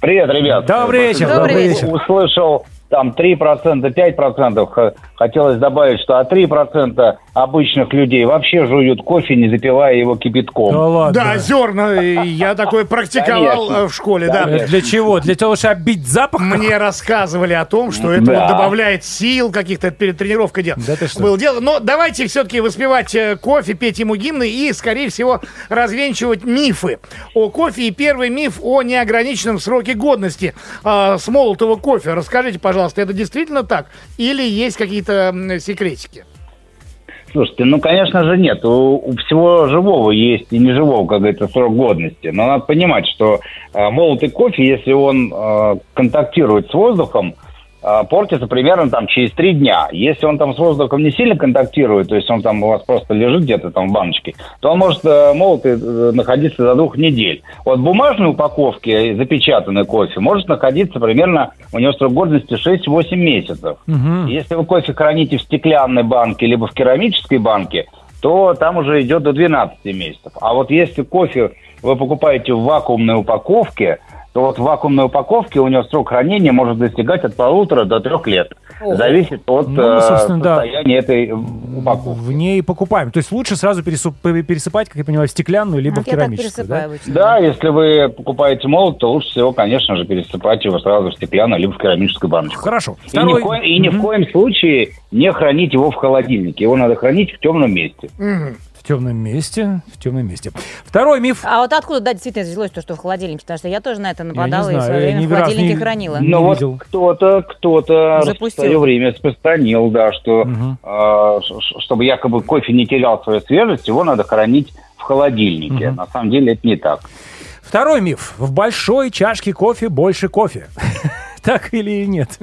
Привет, ребят. Добрый вечер. Добрый вечер. Услышал там 3%, 5%. Х- Хотелось добавить, что а 3% обычных людей вообще жуют кофе, не запивая его кипятком. Да ладно. Да, зерна. Я такое практиковал Конечно. э, в школе, да. Для чего? Для того, чтобы оббить запах? Мне рассказывали о том, что это Да. вот добавляет сил каких-то перед тренировкой дел. Да ты что? Было дело. Но давайте все-таки воспевать э, кофе, петь ему гимны и, скорее всего, развенчивать мифы о кофе. И первый миф о неограниченном сроке годности э, смолотого кофе. Расскажите, пожалуйста, это действительно так? Или есть какие-то секретики? Слушайте, ну, конечно же, нет. У, у всего живого есть и неживого, как говорится, срок годности. Но надо понимать, что э, молотый кофе, если он э, контактирует с воздухом, портится примерно там через три дня. Если он там с воздухом не сильно контактирует, то есть он там у вас просто лежит где-то там в баночке, то он может э, молотый э, находиться до двух недель. Вот в бумажной упаковке запечатанный кофе может находиться примерно, у него срок годности 6-8 месяцев. Мгм. Если вы кофе храните в стеклянной банке либо в керамической банке, то там уже идет до 12 месяцев. А вот если кофе вы покупаете в вакуумной упаковке, то вот в вакуумной упаковке у него срок хранения может достигать от полутора до трех лет. Ого. Зависит от Ну, э, собственно, да. состояния этой упаковки. В ней покупаем. То есть лучше сразу пересыпать, как я понимаю, в стеклянную, либо Вот в керамическую. да? обычно. Да, если вы покупаете молот, то лучше всего, конечно же, пересыпать его сразу в стеклянную либо в керамическую баночку. Хорошо. И, ни в Второй. коем, и ни в коем случае не хранить его в холодильнике. Его надо хранить в темном месте. В темном месте. В темном месте. Второй миф. А вот откуда, да, действительно взялось то, что в холодильнике? Потому что я тоже на это нападала и в знаю, свое я время ни в холодильнике не- хранила. Не Но видел. вот кто-то, кто-то Запустил. в свое время распространил, да, что Мгм. э, чтобы якобы кофе не терял свою свежесть, его надо хранить в холодильнике. Мгм. На самом деле это не так. Второй миф. В большой чашке кофе больше кофе. Так или нет?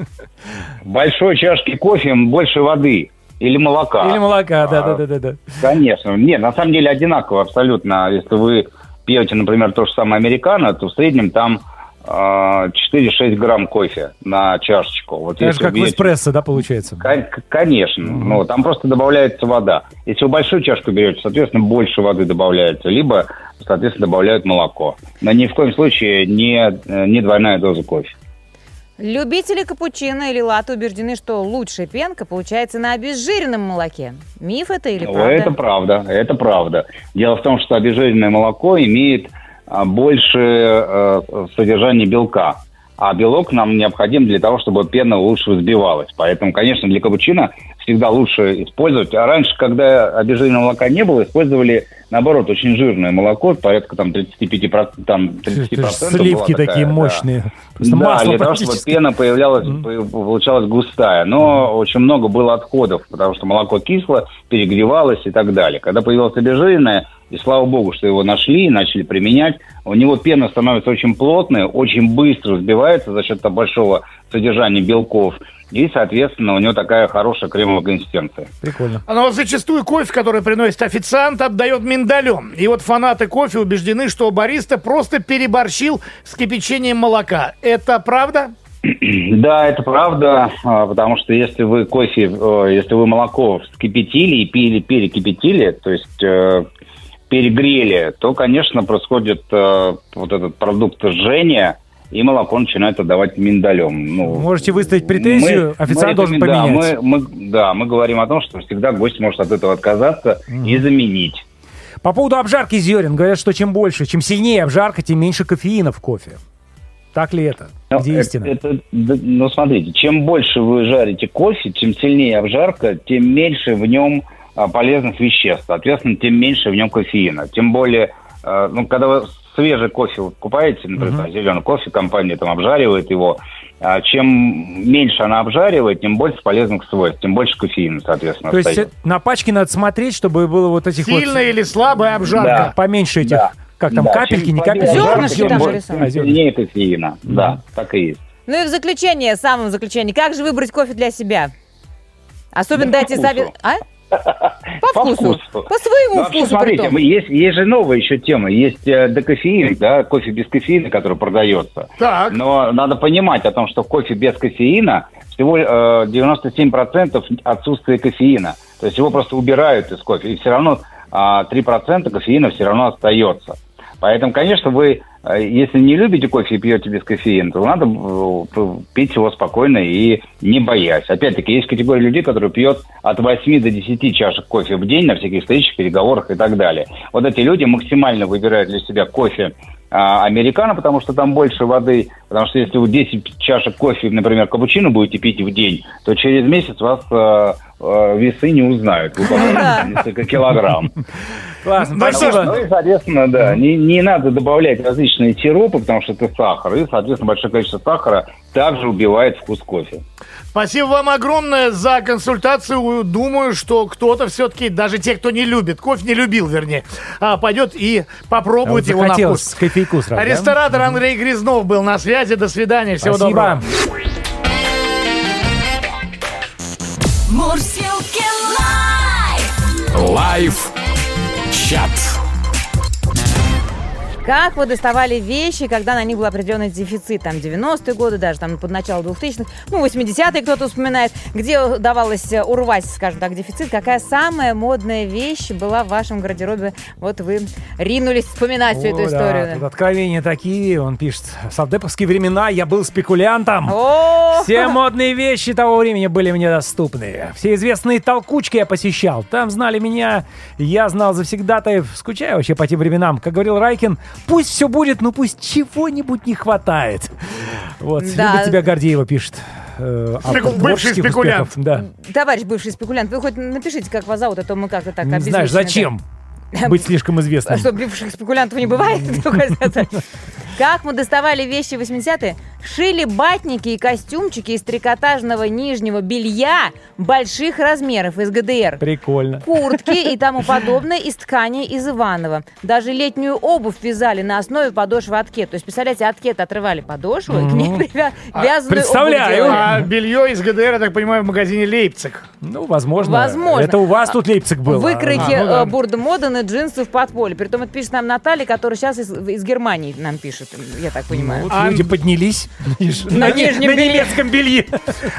В большой чашке кофе больше воды или молока. Или молока, да, А, да, да, да, да. Конечно. Нет, на самом деле одинаково абсолютно. Если вы пьете, например, то же самое американо, то в среднем там а, 4-6 грамм кофе на чашечку. Вот Так же, как вы в эспрессо, да, получается? Конечно. Ну, там просто добавляется вода. Если вы большую чашку берете, соответственно, больше воды добавляется, либо, соответственно, добавляют молоко. Но ни в коем случае не, э, не двойная доза кофе. Любители капучино или латте убеждены, что лучшая пенка получается на обезжиренном молоке. Миф это или правда? Это правда, это правда. Дело в том, что обезжиренное молоко имеет а, больше э, содержания белка. А белок нам необходим для того, чтобы пена лучше взбивалась. Поэтому, конечно, для капучино всегда лучше использовать. А раньше, когда обезжиренного молока не было, использовали, наоборот, очень жирное молоко, порядка там 35%. Там, 30% Это ж была сливки такая, такие да. мощные. Просто да, масло для того, чтобы пена появлялась, по- получалась густая. Но очень много было отходов, потому что молоко кисло, перегревалось и так далее. Когда появилось обезжиренное, и слава богу, что его нашли и начали применять, у него пена становится очень плотной, очень быстро взбивается за счет большого содержания белков. И, соответственно, у него такая хорошая кремовая консистенция. Прикольно. Но вот зачастую кофе, который приносит официант, отдает миндалем. И вот фанаты кофе убеждены, что бариста просто переборщил с кипячением молока. Это правда? Да, это правда, а, потому что если вы кофе, э, если вы молоко вскипятили и пили, перекипятили, то есть э, перегрели, то, конечно, происходит э, вот этот продукт жжения, и молоко начинает отдавать миндалем. Ну, Можете выставить претензию, официант должен рекомен- да, поменять. мы, мы- да, мы говорим о том, что всегда гость может от этого отказаться и заменить. По поводу обжарки зерен. Говорят, что чем больше, чем сильнее обжарка, тем меньше кофеина в кофе. Так ли это? Ну, Где это- истина? это- да, ну, смотрите, чем больше вы жарите кофе, чем сильнее обжарка, тем меньше в нем а, полезных веществ. Соответственно, тем меньше в нем кофеина. Тем более, а, ну, когда вы свежий кофе вот покупаете, например, там, зеленый кофе, компания там обжаривает его, а, чем меньше она обжаривает, тем больше полезных свойств, тем больше кофеина, соответственно, То есть остается. э, на пачке надо смотреть, чтобы было вот этих вот Сильная или слабая обжарка? Да. поменьше этих, Да. как там, Да, капельки, чем не капельки. Зернышки там же рисуют. Сильнее кофеина. Да, так и есть. Ну и в заключение, самом заключении, как же выбрать кофе для себя? Особенно Да дайте совет. А? По По вкусу. По своему Ну, вкусу смотрите, мы- есть, есть же новая еще тема. Есть э, декофеин, да, кофе без кофеина, который продается. Так. Но надо понимать о том, что кофе без кофеина всего э, 97% отсутствие кофеина. То есть его просто убирают из кофе, и все равно а, 3% кофеина все равно остается. Поэтому, конечно, вы, э, если не любите кофе и пьете без кофеина, то надо э, пить его спокойно и не боясь. Опять-таки, есть категория людей, которые пьет от 8 до 10 чашек кофе в день на всяких встречах, переговорах и так далее. Вот эти люди максимально выбирают для себя кофе а, американо, потому что там больше воды, потому что если вы 10 чашек кофе, например, капучино будете пить в день, то через месяц вас э, э, весы не узнают. Вы несколько килограмм. Классно, Ну спасибо. Ну и, соответственно, да, не, не надо добавлять различные сиропы, потому что это сахар. И, соответственно, большое количество сахара также убивает вкус кофе. Спасибо вам огромное за консультацию. Думаю, что кто-то все-таки, даже те, кто не любит, кофе не любил, вернее, а, пойдет и попробует его на вкус. кофейку сразу, да? Ресторатор Андрей Грязнов был на связи. До свидания. Всего доброго. Спасибо. Мурзилки Live. Live чат. Как вы доставали вещи, когда на них был определенный дефицит? Там 90-е годы, даже там под начало 2000-х, ну, 80-е кто-то вспоминает, где удавалось э, урвать, скажем так, дефицит. Какая самая модная вещь была в вашем гардеробе? Вот вы ринулись вспоминать всю эту О, да, историю. тут откровения такие, он пишет. В совдеповские времена я был спекулянтом. О, Все модные вещи того времени были мне доступны. Все известные толкучки я посещал. Там знали меня, я знал завсегдатаев. Скучаю вообще по тем временам. Как говорил Райкин, пусть все будет, но пусть чего-нибудь не хватает. Вот, Да. любит тебя Гордеева, пишет. э, Спеку- бывший творческих спекулянт. успехов. Да. Товарищ бывший спекулянт, вы хоть напишите, как вас зовут, а то мы как-то так Не знаешь, зачем быть слишком А известным? что, бывших спекулянтов не бывает? Как мы доставали вещи в 80-е? Шили батники и костюмчики из трикотажного нижнего белья больших размеров из ГДР. Прикольно. Куртки и тому подобное из ткани из Иванова. Даже летнюю обувь вязали на основе подошвы от кет. То есть, представляете, от кет отрывали подошву и к ней привя- вязаную представляю. А белье из ГДР, я так понимаю, в магазине Лейпциг. Ну, возможно. Возможно. Это у вас тут Лейпциг был. Выкройки А, ну да. э, и джинсы в подполе. Притом это пишет нам Наталья, которая сейчас из, из Германии нам пишет, я так понимаю. Вот А- люди поднялись На на, не- нижнем на белье. немецком белье.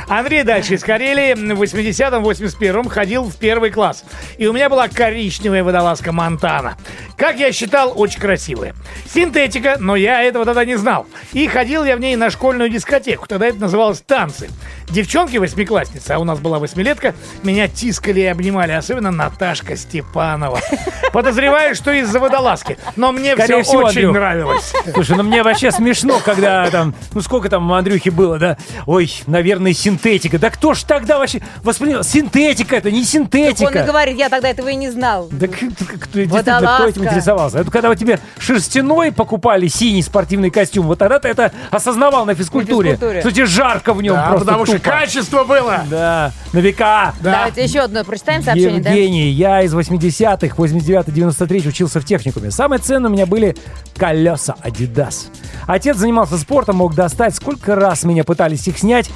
Андрей дальше из Карелии в 80-м, 81-м ходил в первый класс. И у меня была коричневая водолазка Монтана. Как я считал, очень красивая. Синтетика, но я этого тогда не знал. И ходил я в ней на школьную дискотеку. Тогда это называлось «Танцы». Девчонки восьмиклассницы, а у нас была восьмилетка, меня тискали и обнимали, особенно Наташка Степанова. Подозреваю, что из-за водолазки. Но мне Скорее все всего, очень нравилось. Слушай, ну мне вообще смешно, когда там, ну сколько там у Андрюхи было, да? Ой, наверное, синтетика. Да кто ж тогда вообще воспринял? Синтетика, это не Он и синтетика. говорит, я тогда этого и не знал. Да кто, действительно, кто этим интересовался? Это когда вот тебе шерстяной покупали синий спортивный костюм, вот тогда ты это осознавал на физкультуре. На физкультуре. Что тебе жарко в нем Да, просто потому что тупо. качество было. Да, на века. Да. Давайте еще одно прочитаем сообщение, да? Евгений, я из 80-х, 89-93 учился в техникуме. Самое ценное у меня были колеса Adidas. Отец занимался спортом, мог достать. Сколько раз меня пытались их снять.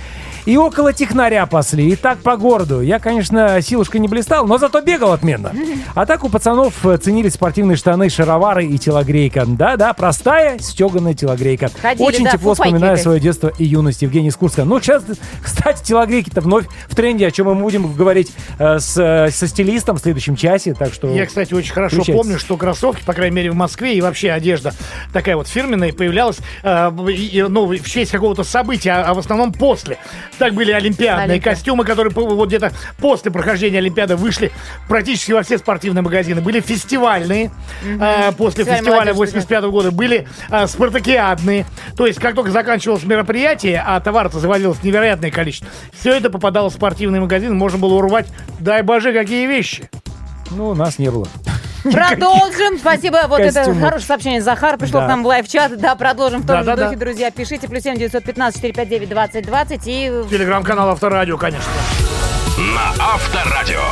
И около технаря пасли, и так по городу. Я, конечно, силушкой не блистал, но зато бегал отменно. А так у пацанов э, ценились спортивные штаны, шаровары и телогрейка. Да-да, простая стеганая телогрейка. Ходили, Очень да, тепло вспоминаю свое детство и юность Евгений из Курска. Ну, сейчас, кстати, телогрейки-то вновь в тренде, о чем мы будем говорить э, с, э, со стилистом в следующем часе. Так что Я, кстати, очень хорошо Включайтесь. помню, что кроссовки, по крайней мере, в Москве и вообще одежда такая вот фирменная появлялась э, и- и, ну, в честь какого-то события, а, а в основном после. Так были олимпиадные Олимпиад. костюмы, которые вот где-то после прохождения Олимпиады вышли практически во все спортивные магазины. Были фестивальные э, после Фестиваль фестиваля молодежи, 85 года. Были э, спартакиадные. То есть, как только заканчивалось мероприятие, а товар-то заводилось невероятное количество, все это попадало в спортивный магазин, можно было урвать, дай боже, какие вещи. ну, нас не было. Продолжим. Спасибо. Вот это хорошее сообщение. Захар пришло Да. к нам в live-чат. Да, продолжим в том же духе, друзья. Пишите. Плюс семь девятьсот пятнадцать четыре пять девять двадцать двадцать. И Телеграм-канал Авторадио, конечно. На Авторадио.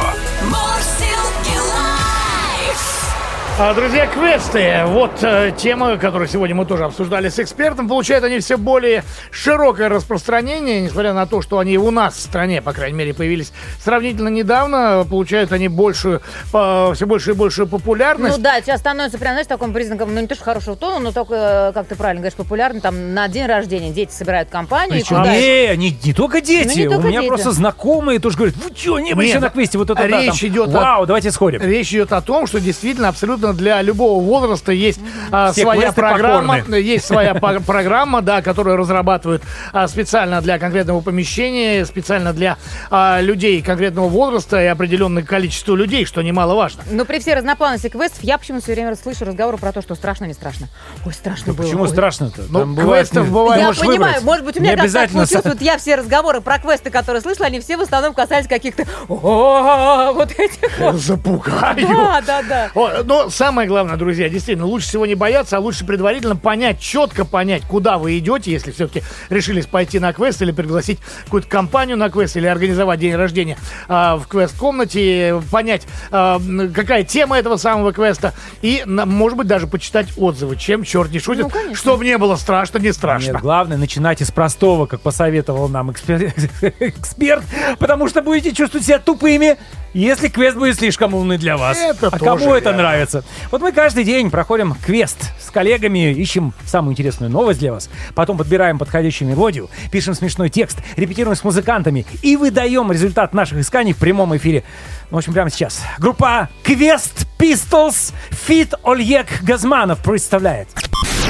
А, Друзья, квесты. Вот э, тема, которую сегодня мы тоже обсуждали с экспертом. Получают они все более широкое распространение, несмотря на то, что они у нас в стране, по крайней мере, появились сравнительно недавно. Получают они большую, все большую и большую популярность. Ну да, сейчас становится прям, знаешь, таким признаком, ну не то что хорошего тона, но только, э, как ты правильно говоришь, популярный. Там на день рождения дети собирают компанию и Причем не, не, не только дети. Ну, не только у меня дети. просто знакомые тоже говорят, вы что, не были Нет, еще на квесте? Вот это да, речь там, идет о- Вау, давайте сходим. Речь идет о том, что действительно абсолютно для любого возраста есть а, своя программа, покорны. есть своя программа, да, которую разрабатывают а, специально для конкретного помещения, специально для а, людей конкретного возраста и определенное количество людей, что немаловажно. Но при всей разноплановости квестов я почему-то все время слышу разговоры про то, что страшно, не страшно. Ой, страшно было. Почему ой. страшно-то? Ну, Там квестов ну, бывает. Я понимаю, выбрать. может быть, у меня как так обязательно случилось, с- вот я все разговоры про квесты, которые слышала, они все в основном касались каких-то «О, вот этих вот. Запугаю. Да, да, да. О, Но самое главное, друзья, действительно, лучше всего не бояться, а лучше предварительно понять, четко понять, куда вы идете, если все-таки решились пойти на квест или пригласить какую-то компанию на квест или организовать день рождения а, в квест-комнате, понять, а, какая тема этого самого квеста и, на- может быть, даже почитать отзывы, чем черт не шутит, Ну, конечно. чтобы не было страшно, не страшно. Нет, главное, начинайте с простого, как посоветовал нам экспер- эксперт, потому что будете чувствовать себя тупыми, если квест будет слишком умный для вас. Это а тоже кому это верно. нравится? Вот мы каждый день проходим квест с коллегами, ищем самую интересную новость для вас, потом подбираем подходящую мелодию, пишем смешной текст, репетируем с музыкантами и выдаем результат наших исканий в прямом эфире. В общем, прямо сейчас. Группа Квест Pistols Fit Ольег Газманов представляет.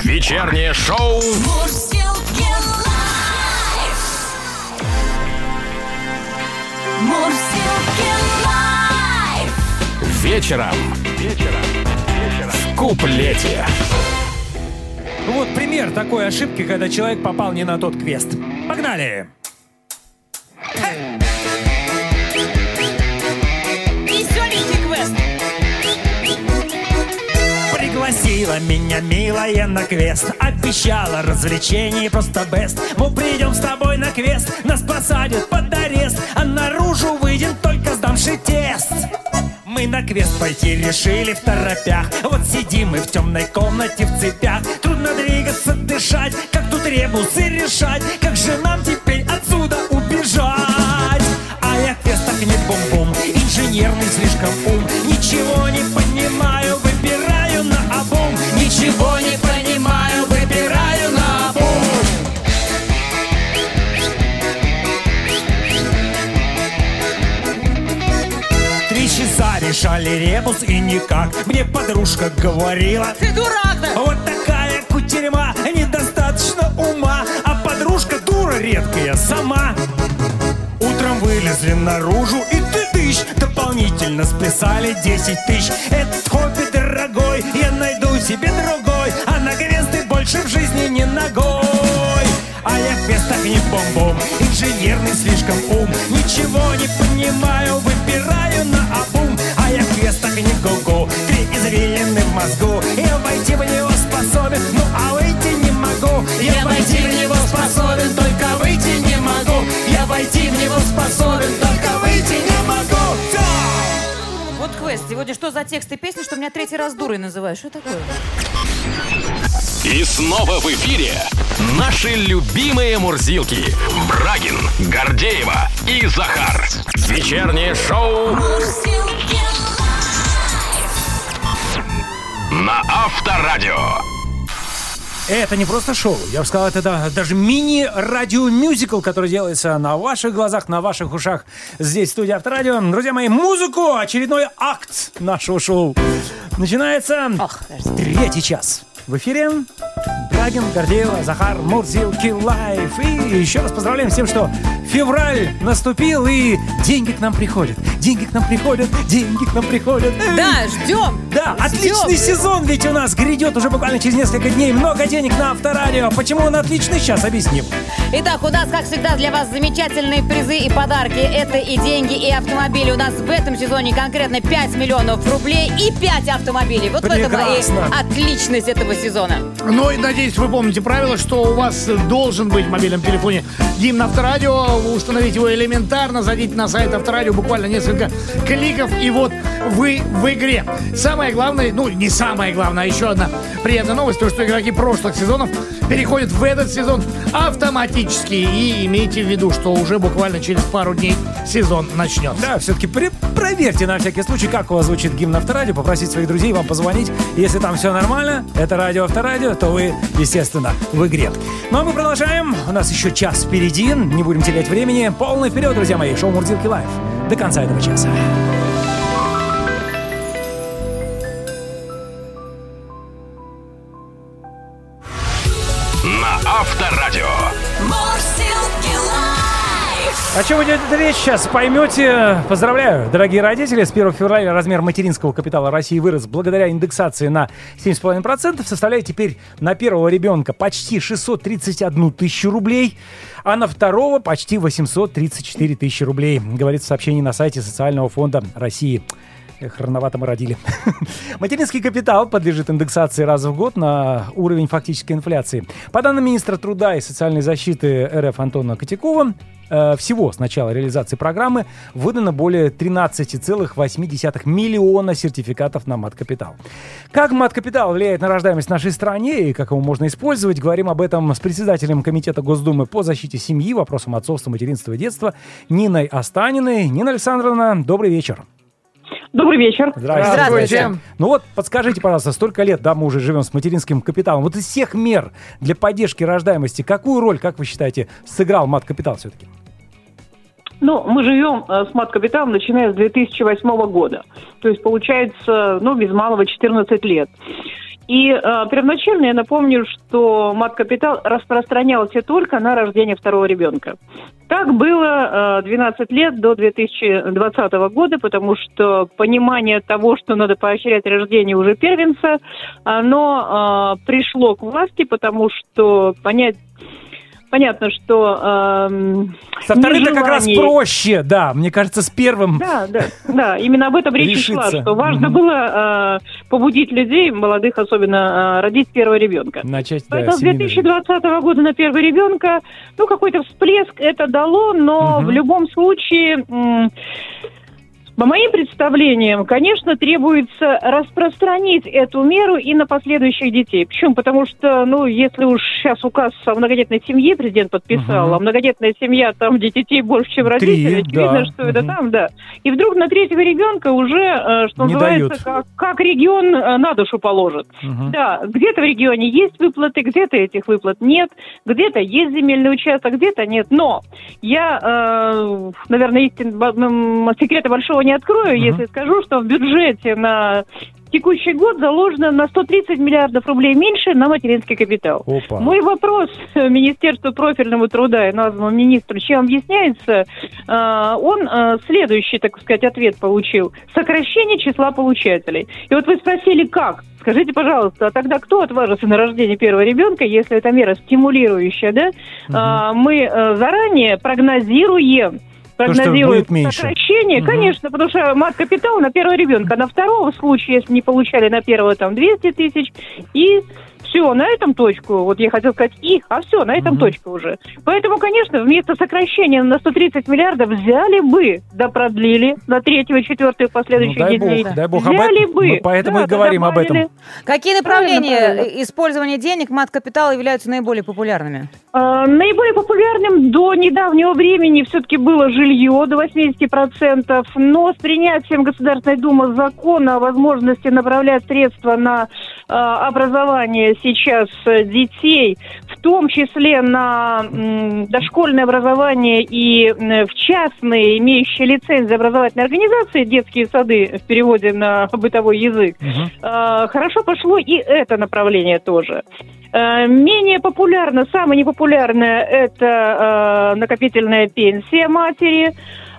Вечернее шоу вечером. Вечером. Куплете. Ну Вот пример такой ошибки, когда человек попал не на тот квест. Погнали! Веселенький квест. Пригласила меня милая на квест Обещала развлечений просто бест Мы придем с тобой на квест Нас посадят под арест А наружу выйдем только сдамши тест мы на квест пойти решили в торопях. Вот сидим мы в темной комнате в цепях. Трудно двигаться, дышать Как тут ребусы решать. Как же нам теперь отсюда убежать? А я квест так не бум-бум Инженерный слишком ум. Ничего не понимаю, выбираю решали ребус и никак. Мне подружка говорила Ты дурак, да? Вот такая кутерьма, недостаточно ума А подружка дура редкая сама Утром вылезли наружу и ты тысяч Дополнительно списали 10 тысяч. Этот хобби дорогой, я найду себе другой А на квест ты больше в жизни не ногой А я в квестах не бом-бом, инженерный слишком ум. Ничего не понимаю, выбираю на обум не го-го, три извилины в мозгу Я войти в него способен, ну а выйти не могу Я войти в него способен, только выйти не могу Я войти в него способен, только выйти не могу! Вот квест. Сегодня что за тексты песни, что меня третий раз дурой называешь? Что такое? И снова в эфире наши любимые мурзилки. Брагин, Гордеева и Захар. Вечернее шоу Мурзилки на Авторадио. Это не просто шоу, я бы сказал, это да- даже мини-радио-мюзикл, который делается на ваших глазах, на ваших ушах здесь, в студии Авторадио. Друзья мои, музыку, очередной акт нашего шоу. Начинается Ох, третий час. В эфире Брагин, Гордеева, Захар, Мурзилки Live. И еще раз поздравляем с тем, что февраль наступил, и деньги к нам приходят. Деньги к нам приходят, деньги к нам приходят. Эй! Да, ждем. Да, Ждем. отличный сезон ведь у нас грядет уже буквально через несколько дней. Много денег на авторадио. Почему он отличный, сейчас объясним. Итак, у нас, как всегда, для вас замечательные призы и подарки. Это и деньги, и автомобили. У нас в этом сезоне конкретно 5 миллионов рублей и 5 автомобилей. Вот в этом и Прекрасно. отличность этого сезона. Ну и надеюсь, вы помните правило, что у вас должен быть в мобильном телефоне гимн Авторадио. Установить его элементарно, зайдите на сайт Авторадио, буквально несколько кликов, и вот вы в игре. Самое главное, ну не самое главное, а еще одна приятная новость, то, что игроки прошлых сезонов переходят в этот сезон автоматически. И имейте в виду, что уже буквально через пару дней сезон начнется. Да, все-таки проверьте на всякий случай, как у вас звучит гимн Авторадио, попросить своих друзей вам позвонить. Если там все нормально, это радио Авторадио, то вы, естественно, в игре. Ну а мы продолжаем. У нас еще час впереди. Не будем терять времени. Полный вперед, друзья мои. Шоу Мурзилки Live. До конца этого часа. Эта речь, сейчас поймете. Поздравляю, дорогие родители. С 1 февраля размер материнского капитала России вырос благодаря индексации на 7,5%. Составляет теперь на первого ребенка почти 631 тысячу рублей, а на второго почти 834 тысячи рублей, говорится в сообщении на сайте Социального фонда России. Эх, рановато мы родили. Материнский капитал подлежит индексации раз в год на уровень фактической инфляции. По данным министра труда и социальной защиты РФ Антона Котякова, э, всего с начала реализации программы выдано более 13,8 миллиона сертификатов на мат-капитал. Как мат-капитал влияет на рождаемость в нашей стране и как его можно использовать, говорим об этом с председателем Комитета Госдумы по защите семьи, вопросам отцовства, материнства и детства Ниной Останиной. Нина Александровна, добрый вечер. Добрый вечер. Здравствуйте. Здравствуйте. Ну вот, подскажите, пожалуйста, столько лет, да, мы уже живем с материнским капиталом. Вот из всех мер для поддержки рождаемости, какую роль, как вы считаете, сыграл мат-капитал все-таки? Ну, мы живем э, с мат-капиталом, начиная с 2008 года. То есть, получается, ну, без малого 14 лет. И э, первоначально я напомню, что мат-капитал распространялся только на рождение второго ребенка. Так было э, 12 лет до 2020 года, потому что понимание того, что надо поощрять рождение уже первенца, оно э, пришло к власти, потому что понять Понятно, что эм, Со вторым-то как раз проще, да. Мне кажется, с первым... Да, да, да, именно об этом речь шла, что важно Мгм. было э, побудить людей, молодых особенно, э, родить первого ребенка. Начать, да, Поэтому с семейную жизнь. 2020 года на первый ребенка, ну, какой-то всплеск это дало, но Мгм. в любом случае, м, по моим представлениям, конечно, требуется распространить эту меру и на последующих детей. Почему? Потому что, ну, если уж сейчас указ о многодетной семье президент подписал, Мгм. а многодетная семья, там, где детей больше, чем Три, родители, очевидно, да. что это Мгм. там, да. И вдруг на третьего ребенка уже, э, что Не называется, дают. как, как регион э, на душу положит. Мгм. Да, где-то в регионе есть выплаты, где-то этих выплат нет, где-то есть земельный участок, где-то нет. Но я, э, наверное, истин, секрета большого не открою, Мгм. если скажу, что в бюджете на текущий год заложено на 130 миллиардов рублей меньше на материнский капитал. Опа. Мой вопрос Министерству профильному труда и названному министру, чем объясняется, э, он э, следующий, так сказать, ответ получил. Сокращение числа получателей. И вот вы спросили, как? Скажите, пожалуйста, а тогда кто отважится на рождение первого ребенка, если это мера стимулирующая, да? А, мы э, заранее прогнозируем, Меньше. сокращение, Мгм. конечно, потому что мат-капитал на первого ребенка, на второго в случае, если не получали на первого там 200 тысяч, и все, на этом точку, вот я хотел сказать и, а все, на этом Мгм. точка уже. Поэтому, конечно, вместо сокращения на 130 миллиардов взяли бы, да продлили на третьего, четвертого Ну, последующих дай детей. бог, дай бог об Взяли этом. бы. Мы поэтому Да, и говорим об добавили. этом. Какие направления правильно. использования денег мат-капитала являются наиболее популярными? А, Наиболее популярным до недавнего времени все-таки было жилье до 80%, но с принятием Государственной Думы закона о возможности направлять средства на а, образование сейчас э, детей, в том числе на дошкольное образование и в частные, имеющие лицензию образовательной организации, детские сады в переводе на бытовой язык. Э, хорошо пошло и это направление тоже. Э, Менее популярно, самое непопулярное это накопительная пенсия матери.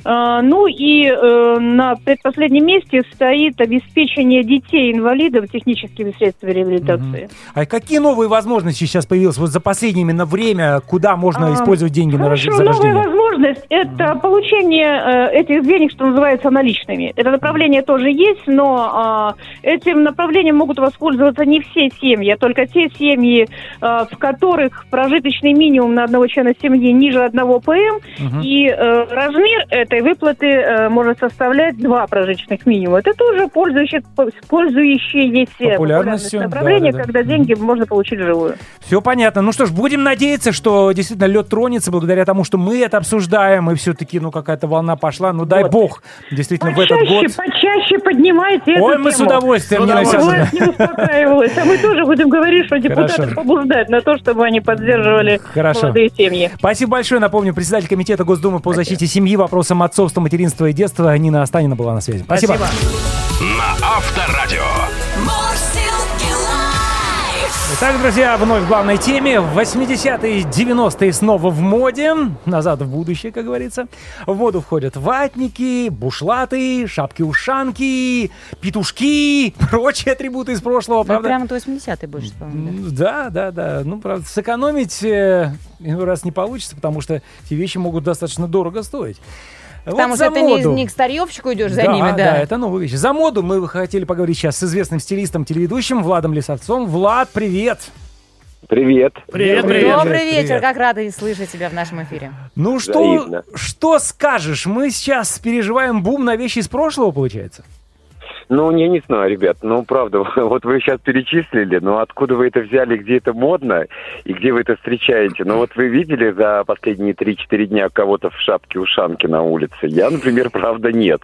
Э, Ну и э, на предпоследнем месте стоит обеспечение детей-инвалидов техническими средствами реабилитации. А какие новые возможности сейчас появились вот за последнее именно время, куда можно А, использовать деньги на Хорошо, новая рождение? возможность – это получение э, этих денег, что называется, наличными. Это направление тоже есть, но а, этим направлением могут воспользоваться не все семьи, а только те семьи, в которых прожиточный минимум на одного члена семьи ниже одного ПМ, Мгм. и э, размер этой выплаты э, может составлять два прожиточных минимума. Это тоже пользующие, пользующиеся Популярностью, направление, да-да-да. когда деньги можно получить вживую. Все понятно. Ну что ж, будем надеяться, что действительно лед тронется благодаря тому, что мы это обсуждаем, и все-таки, ну, какая-то волна пошла. Ну, дай Вот. бог, действительно, в этот Почаще, год. почаще поднимайте Ой, мы с тему. удовольствием, С Нина. Александровна. Не успокаивалась, а мы тоже будем говорить, что депутаты Хорошо. побуждают на то, чтобы они поддерживали Хорошо. молодые семьи. Спасибо большое. Напомню, председатель комитета Госдумы по защите семьи, вопросам отцовства, материнства и детства Нина Останина была на связи. Спасибо. На Авторадио. Итак, друзья, вновь в главной теме. 80-е, 90-е снова в моде. Назад в будущее, как говорится. В моду входят ватники, бушлаты, шапки-ушанки, петушки, прочие атрибуты из прошлого, Ну, правда? прямо то 80-е больше вспомнили. Да, да, да. Ну, правда, сэкономить э, иной раз не получится, потому что эти вещи могут достаточно дорого стоить. Потому Вот что за ты не, моду. не к старьевщику идешь за да, ними, да. да, это новые вещи. За моду мы хотели поговорить сейчас с известным стилистом, телеведущим Владом Лисовцом. Влад, привет! Привет. Привет, привет. Добрый Привет. вечер, как рада слышать тебя в нашем эфире. Ну что, что скажешь? Мы сейчас переживаем бум на вещи из прошлого, получается? Ну, я не знаю, ребят, ну, правда, вот вы сейчас перечислили, но откуда вы это взяли, где это модно и где вы это встречаете? Ну, вот вы видели за последние 3-4 дня кого-то в шапке-ушанке на улице? Я, например, правда, нет.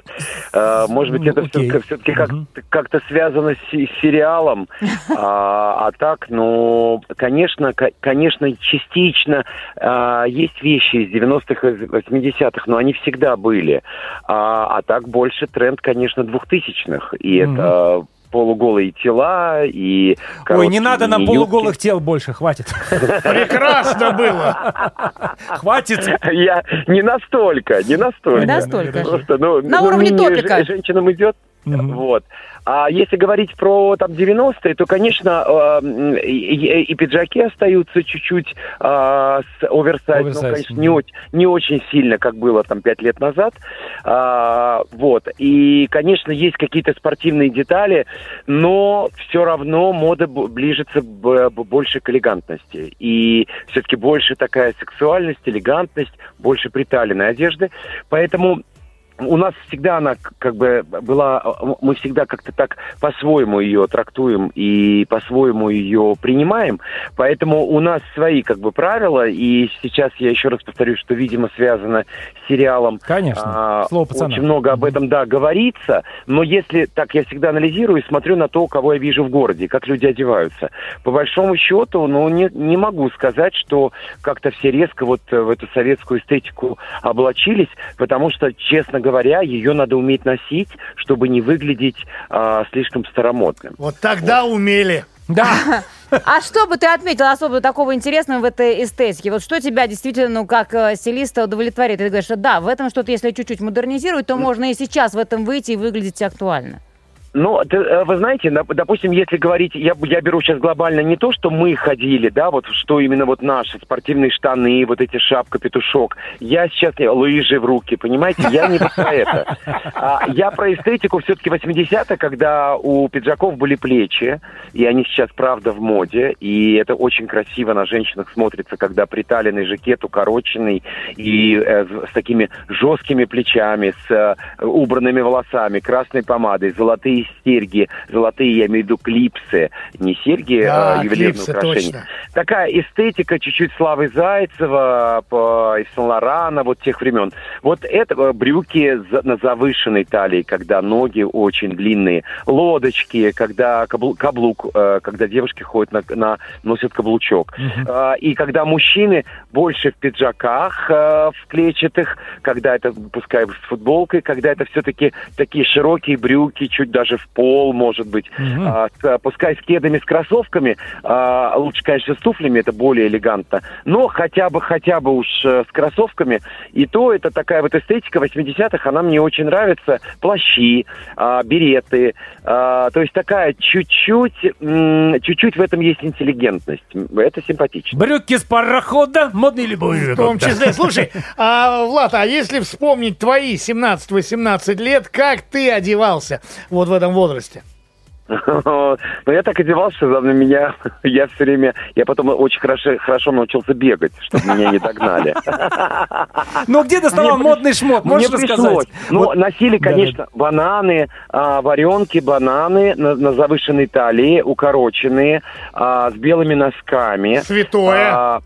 А, может быть, это Окей. все-таки, все-таки как, как-то связано с, с сериалом, а, а так, ну, конечно, ко- конечно, частично а, есть вещи из 90-х, из 80-х, но они всегда были. А, а так больше тренд, конечно, двухтысячных. И Мгм. это полуголые тела и Ой, не надо нам короткие полуголых тел больше, хватит. Прекрасно было. Хватит. юбки. Я не настолько, не настолько. Не настолько. Просто, ну, На ну, уровне не- топика. Женщинам идет. Вот. А если говорить про там 90-е, то, конечно, э, и, и- пиджаки остаются чуть-чуть э, с оверсайз, Оверсайз, но, конечно, не, очень- не очень сильно, как было там пять лет назад. А, вот. И, конечно, есть какие-то спортивные детали, но все равно мода ближется больше к элегантности. И все-таки больше такая сексуальность, элегантность, больше приталенной одежды. Поэтому у нас всегда она как бы была, э, мы всегда как-то так по-своему ее трактуем и по-своему ее принимаем, поэтому у нас свои как бы правила, и сейчас я еще раз повторюсь, что, видимо, связано с сериалом. Конечно. А, Слово пацана. Очень много об этом, да, говорится, но если так я всегда анализирую и смотрю на то, кого я вижу в городе, как люди одеваются. По большому счету, ну, не, не могу сказать, что как-то все резко вот э, в эту советскую эстетику облачились, потому что, честно говоря, ее надо уметь носить, чтобы не выглядеть а, слишком старомодным. Вот тогда умели. Да. А что бы ты отметил особо такого интересного в этой эстетике? Вот что тебя действительно, ну, как э, стилиста удовлетворит? Ты говоришь, что да, в этом что-то, если чуть-чуть модернизировать, то можно и сейчас в этом выйти и выглядеть актуально. Ну, э, вы знаете, допустим, если говорить, я, я беру сейчас глобально не то, что мы ходили, да, вот что именно вот наши спортивные штаны, вот эти шапка, петушок. Я сейчас лыжи в руки, понимаете? Я не про это. А, я про эстетику все-таки 80-х, когда у пиджаков были плечи, и они сейчас, правда, в моде, и это очень красиво на женщинах смотрится, когда приталенный жакет, укороченный, и э, с такими жесткими плечами, с э, убранными волосами, красной помадой, золотые серьги, золотые, я имею в виду, клипсы, не серьги, Да, а ювелирные клипсы, украшения. точно. Такая эстетика чуть-чуть Славы Зайцева, по, из Сен-Лорана, вот тех времен. Вот это э, брюки на завышенной талии, когда ноги очень длинные, лодочки, когда каблу- каблук, э, когда девушки ходят на, на- носят каблучок. Э, и когда мужчины больше в пиджаках, э, в клетчатых, когда это, пускай с футболкой, когда это все-таки такие широкие брюки, чуть даже в пол, может быть, а, с, э, пускай с кедами, с кроссовками, а, лучше, конечно, с туфлями, это более элегантно, но хотя бы, хотя бы уж э, с кроссовками, и то это такая вот эстетика 80-х, она мне очень нравится, плащи, а, береты, а, то есть такая чуть-чуть, чуть-чуть в этом есть интеллигентность, это симпатично. Брюки с парохода, модные любовь. В том числе. Слушай, а, Влад, а если вспомнить твои 17-18 лет, как ты одевался? Вот в этом возрасте? Но я так одевался, что на меня, я все время, я потом очень хорошо, хорошо научился бегать, чтобы меня не догнали. Ну, где доставал модный шмот? Можешь рассказать? Ну, носили, конечно, бананы, а, варенки, бананы на, завышенной талии, укороченные, а, с белыми носками. Святое. А,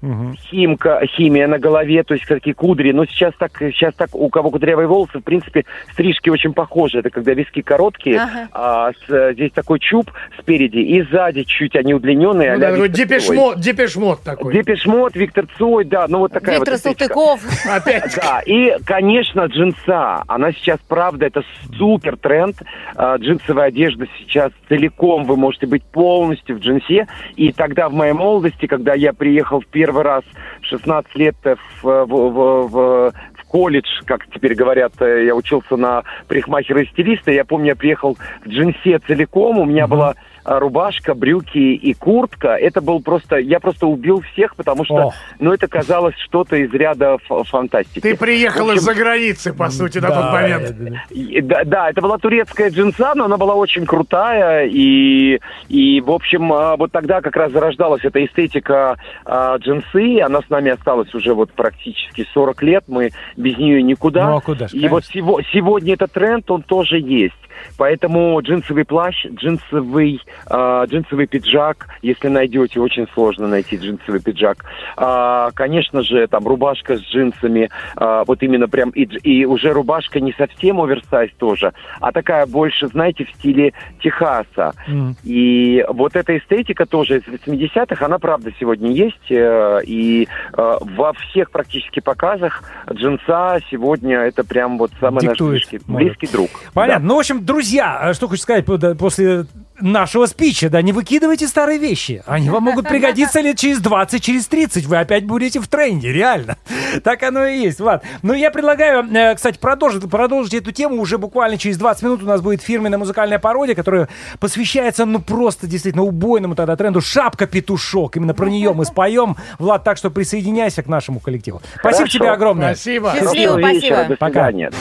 химка, химия на голове, то есть такие кудри. Но сейчас так, сейчас так, у кого кудрявые волосы, в принципе, стрижки очень похожи. Это когда виски короткие, а здесь такой чуб спереди, и сзади чуть они удлиненные. Ну да, такой депешмот, депешмот такой. Депешмот, Виктор Цой, да, ну вот такая Виктор вот. Салтыков. Опять. Да, и, конечно, джинса. Она сейчас, правда, это супер тренд. А, Джинсовая одежда сейчас целиком, вы можете быть полностью в джинсе. И тогда в моей молодости, когда я приехал в первый раз в 16 лет в, в- в- в- в колледж, как теперь говорят, э, я учился на парикмахера и стилиста. Я помню, я приехал в джинсе целиком, у меня была а, рубашка, брюки и куртка, это был просто, я просто убил всех, потому что, О. ну, это казалось что-то из ряда ф- фантастики. Ты приехал общем, из-за границы, по сути, на Да, тот момент. да, да. И- Да, да, это была турецкая джинса, но она была очень крутая, и, и в общем, а, вот тогда как раз зарождалась эта эстетика а, джинсы, она с нами осталась уже вот практически 40 лет, мы без нее никуда. Ну, а куда ж, и вот сего- сегодня этот тренд, он тоже есть. Поэтому джинсовый плащ, джинсовый, а, джинсовый пиджак, если найдете, очень сложно найти джинсовый пиджак. А, конечно же, там рубашка с джинсами, а, вот именно прям, и, и уже рубашка не совсем оверсайз тоже, а такая больше, знаете, в стиле Техаса. Мгм. И вот эта эстетика тоже из 80-х, она правда сегодня есть. э, И э, во всех практически показах джинса сегодня это прям вот самый наш Диктует близкий, моду. близкий друг. Понятно. Ну, в общем, друзья, э, что хочу сказать после нашего спича, да, не выкидывайте старые вещи. Они вам могут пригодиться лет через 20, через 30. Вы опять будете в тренде, реально. Так оно и есть, Влад. Ну, я предлагаю, э, кстати, продолжить, продолжить эту тему. Уже буквально через 20 минут у нас будет фирменная музыкальная пародия, которая посвящается, ну, просто действительно убойному тогда тренду «Шапка-петушок». Именно про нее мы споем. Влад, так что присоединяйся к нашему коллективу. Спасибо Хорошо. тебе огромное. Спасибо. Счастливо, спасибо. До Пока. свидания.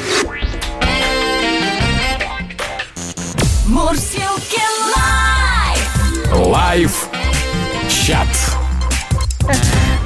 Мурсилки лайф! Лайв чат.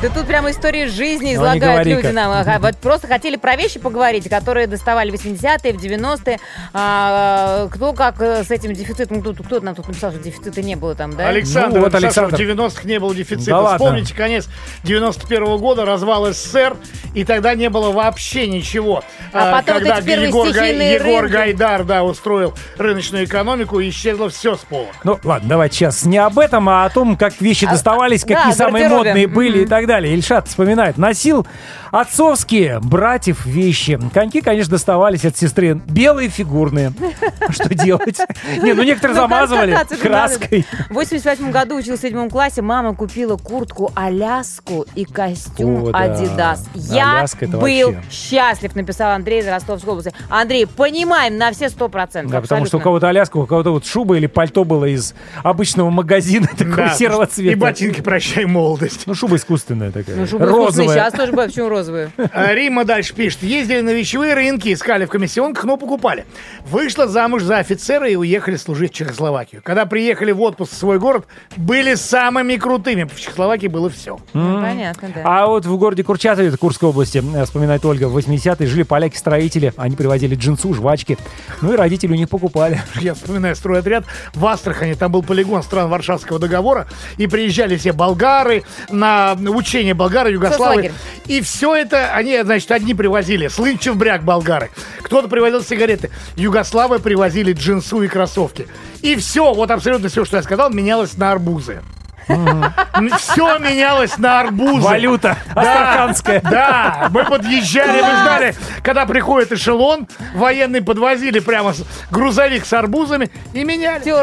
Да тут прямо истории жизни Ну, излагают люди нам. Ага, Вот просто хотели про вещи поговорить, которые доставали в 80-е, в 90-е. А, кто как э, с этим дефицитом. Тут, кто нам тут написал, что дефицита не было там, да? Александр, Ну, вот написал, Александр. в 90-х не было дефицита. Да ладно. Вспомните конец 91 года, развал СССР, и тогда не было вообще ничего. А потом вот когда первые Егор, Гай- Егор рынки. Гайдар, да, устроил рыночную экономику, и исчезло все с пола. Ну, ладно, давайте сейчас не об этом, а о том, как вещи А, доставались, да, какие самые модные были и Мгм. так далее. Ильшат вспоминает. Носил отцовские братьев вещи. Коньки, конечно, доставались от сестры. Белые фигурные. Что делать? Не, ну некоторые Ну, замазывали краской. В 88 году учился в седьмом классе. Мама купила куртку Аляску и костюм. Адидас. Я был счастлив, написал Андрей из Ростовской области. Андрей, понимаем на все сто процентов. Да, потому что у кого-то Аляска, у кого-то вот шуба или пальто было из обычного магазина такого серого И цвета. ботинки «Прощай, молодость». Ну, шуба искусственная такая. Ну, розовая. Сейчас тоже бывает, почему розовые? А Рима дальше пишет. Ездили на вещевые рынки, искали в комиссионках, но покупали. Вышла замуж за офицера и уехали служить в Чехословакию. Когда приехали в отпуск в свой город, были самыми крутыми. В Чехословакии было все. Ну, Понятно, да. А вот в городе Курчатове, это Курской области, э, вспоминает Ольга, в 80-е жили поляки-строители. Они привозили джинсу, жвачки. Ну и родители у них покупали. Я вспоминаю стройотряд в Астрахани, там был полигон стран Варшавского договора, и приезжали все болгары на учение болгары, Югославы. И все это, они, значит, одни привозили, слынчев бряк болгары. Кто-то привозил сигареты. Югославы привозили джинсу и кроссовки. И все, вот абсолютно все, что я сказал, менялось на арбузы. Все менялось на арбузы. Валюта астраханская. Да, мы подъезжали, мы ждали, когда приходит эшелон, военные подвозили прямо грузовик с арбузами и меняли. Все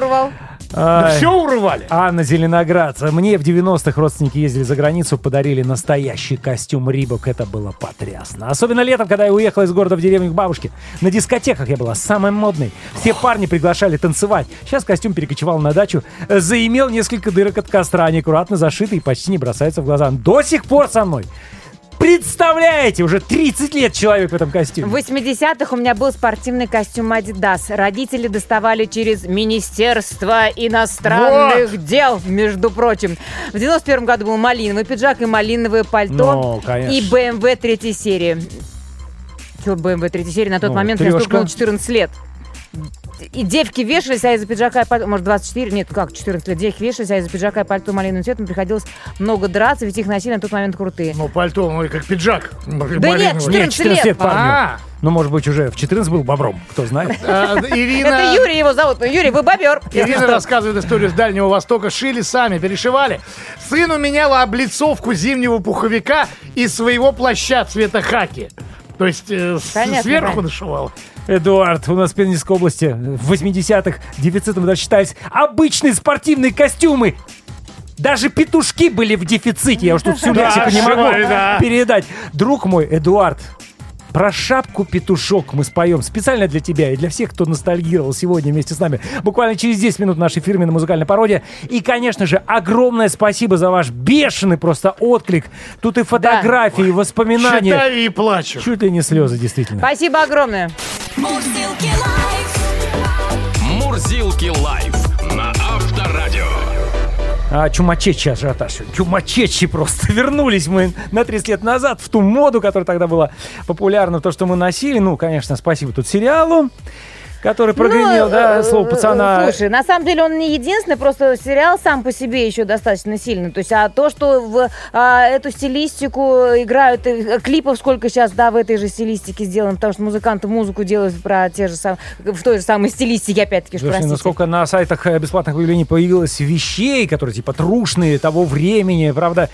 Ай. Все урвали. Анна Зеленоград. Мне в 90-х родственники ездили за границу, подарили настоящий костюм Рибок. Это было потрясно. Особенно летом, когда я уехала из города в деревню к бабушке. На дискотеках я была самой модной. Все парни приглашали танцевать. Сейчас костюм перекочевал на дачу. Заимел несколько дырок от костра, неаккуратно зашитый и почти не бросается в глаза. До сих пор со мной. Представляете, уже 30 лет человек в этом В костюме. 80-х у меня был спортивный костюм Adidas. Родители доставали через Министерство иностранных дел, между прочим. В 91 году был малиновый пиджак и малиновое пальто. Ну, конечно. И BMW третьей серии. Что BMW третьей серии? На тот Ну, момент мне трёшка. стукнуло 14 лет. И девки вешались, а из-за пиджака и пальто, может, 24, нет, как, 14 лет, девки вешались, а из-за пиджака и пальто малиновым цветом приходилось много драться, ведь их носили на тот момент крутые. Ну, пальто, ну, и как пиджак. Да нет, 14 Нет, 14 лет парню. А, Ну, может быть, уже в 14 был бобром, кто знает. а, Ирина... Это Юрий его зовут. Ну, Юрий, вы бобер. Ирина рассказывает историю с Дальнего Востока. Шили сами, перешивали. Сыну меняла облицовку зимнего пуховика из своего плаща цвета хаки. То есть э, Понятно, сверху да. нашивала. Эдуард, у нас в Пензенской области в 80-х дефицитом даже считались обычные спортивные костюмы. Даже петушки были в дефиците. Я уж тут всю лексику не могу передать. Друг мой, Эдуард, Про шапку-петушок мы споем специально для тебя и для всех, кто ностальгировал сегодня вместе с нами. Буквально через 10 минут нашей фирменной музыкальной пародии. И, конечно же, огромное спасибо за ваш бешеный просто отклик. Тут и фотографии, и воспоминания. Читаю и плачу. Чуть ли не слезы, действительно. Спасибо огромное. Мурзилки лайф. Мурзилки лайф. А, чумачечи ажиотаж. Чумачечи просто. Вернулись мы на 30 лет назад в ту моду, которая тогда была популярна, то, что мы носили. Ну, конечно, спасибо тут сериалу, который прогремел, Ну, да, э, слово э, пацана. Слушай, на самом деле он не единственный, просто сериал сам по себе еще достаточно сильный. То есть, а то, что в а, эту стилистику играют, э, клипов сколько сейчас, да, в этой же стилистике сделано, потому что музыканты музыку делают про те же самые, в той же самой стилистике, опять-таки, Слушай, простите. насколько на сайтах э, бесплатных объявлений появилось вещей, которые типа трушные того времени, правда,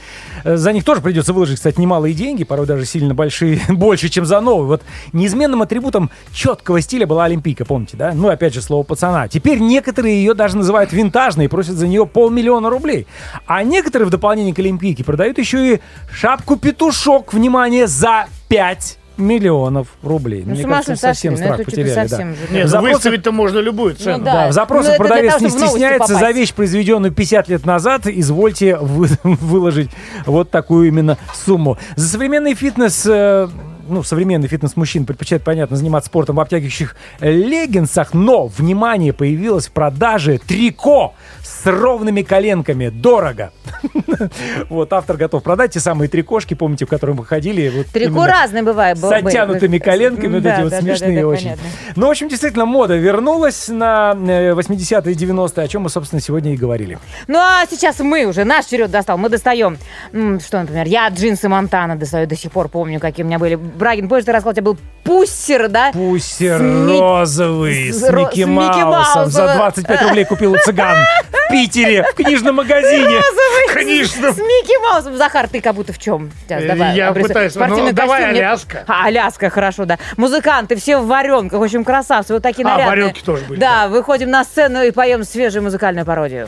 за них тоже придется выложить, кстати, немалые деньги, порой даже сильно большие, больше, чем за новый. Вот неизменным атрибутом четкого стиля была Олимпийка, помните, да? Ну, опять же, слово пацана. Теперь некоторые ее даже называют винтажной и просят за нее полмиллиона рублей. А некоторые в дополнение к Олимпийке продают еще и шапку-петушок, внимание, за 5 миллионов рублей. Ну, Мне кажется, сошли, совсем страх это потеряли. да. совсем. Нет, Запросы- выставить-то можно любую цену. Ну да. Да, в запросах Ну, продавец того, не стесняется. За вещь, произведенную 50 лет назад, извольте вы- выложить вот такую именно сумму. За современный фитнес... э, ну, современный фитнес-мужчин предпочитает, понятно, заниматься спортом в обтягивающих леггинсах, но, внимание, появилось в продаже трико с ровными коленками. Дорого. Вот, автор готов продать те самые трикошки, помните, в которые мы ходили. вот Трико разные бывает. с оттянутыми коленками, вот эти вот смешные очень. Ну, в общем, действительно, мода вернулась на э, 80-е и 90-е, о чем мы, собственно, сегодня и говорили. Ну а сейчас мы уже, наш черед достал, мы достаем, что, например, я джинсы Монтана достаю, до сих пор помню, какие у меня были. Брагин, помнишь, ты рассказал, у тебя был пуссер, да? Пуссер розовый, с, Микки Маусом. За Маусом. 25 рублей купил у цыган в Питере, в книжном магазине. Розовый Книжном. С Микки Маусом. Захар, ты как будто в чем? Сейчас, Э, давай, я пытаюсь, ну, Спортивный давай костюм? Аляска. А, Аляска, хорошо, да. Музыканты все в варенках, в общем, красавцы, вот такие А, нарядные. варенки тоже были, Да, выходим на сцену и поем свежую музыкальную пародию.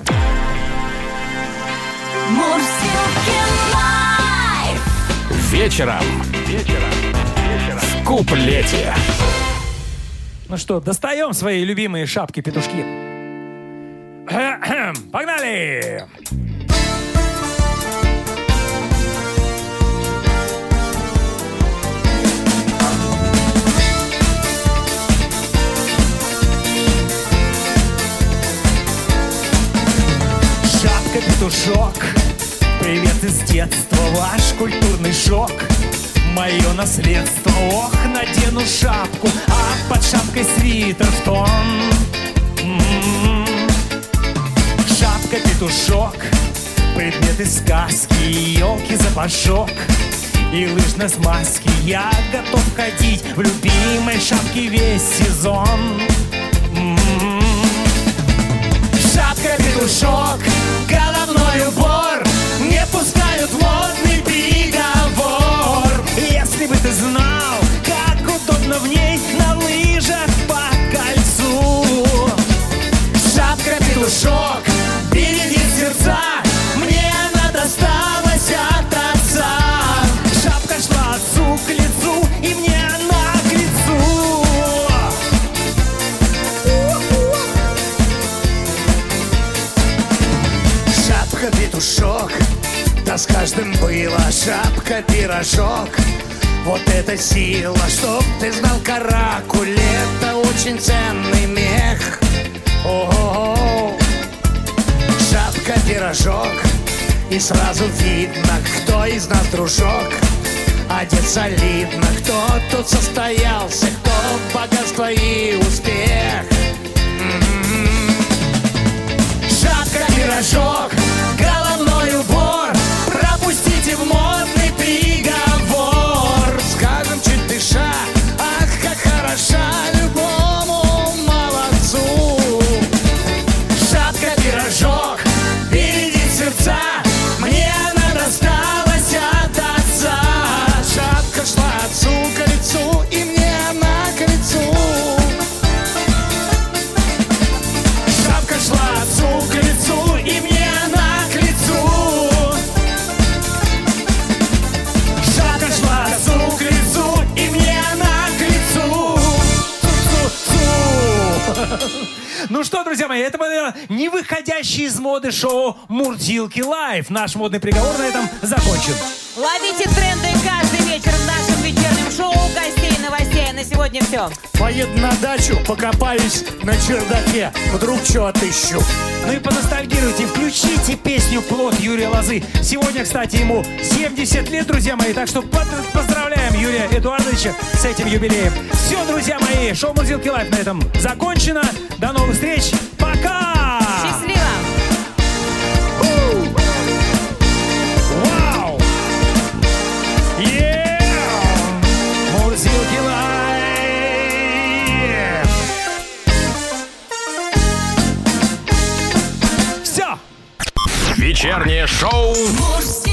Live. Вечером. Вечером. В куплете. Ну что, достаем свои любимые шапки-петушки. Погнали! Шапка-петушок, привет из детства, ваш культурный шок. Мое наследство, ох, надену шапку, а под шапкой свитер в тон. М. Шапка-петушок, предмет из сказки, елки запашок. И лыжной смазки я готов ходить в любимой шапке весь сезон. М. Шапка-петушок, головной убор Не пускают модный приговор Если бы ты знал, как удобно в ней На лыжах по кольцу Шапка-петушок, бередит с каждым было шапка-пирожок. Вот это сила, чтоб ты знал каракуль, это очень ценный мех. Ого, шапка-пирожок, и сразу видно, кто из нас дружок. Одет солидно, кто тут состоялся, кто богатство и успех. Шапка-пирожок, головной мои, это было не выходящее из моды шоу «Мурзилки Live». Наш модный приговор на этом закончен. Ловите тренды каждый вечер в вечернем шоу гостей новостей. На сегодня все. Поеду на дачу, покопаюсь на чердаке. Вдруг что отыщу. Ну и поностальгируйте, включите песню «Плот» Юрия Лозы. Сегодня, кстати, ему 70 лет, друзья мои, так что поздравляем Юрия Эдуардовича с этим юбилеем. Все, друзья мои, шоу «Мурзилки Live» на этом закончено. До новых встреч. Пока! Вечернее шоу. Мурзилки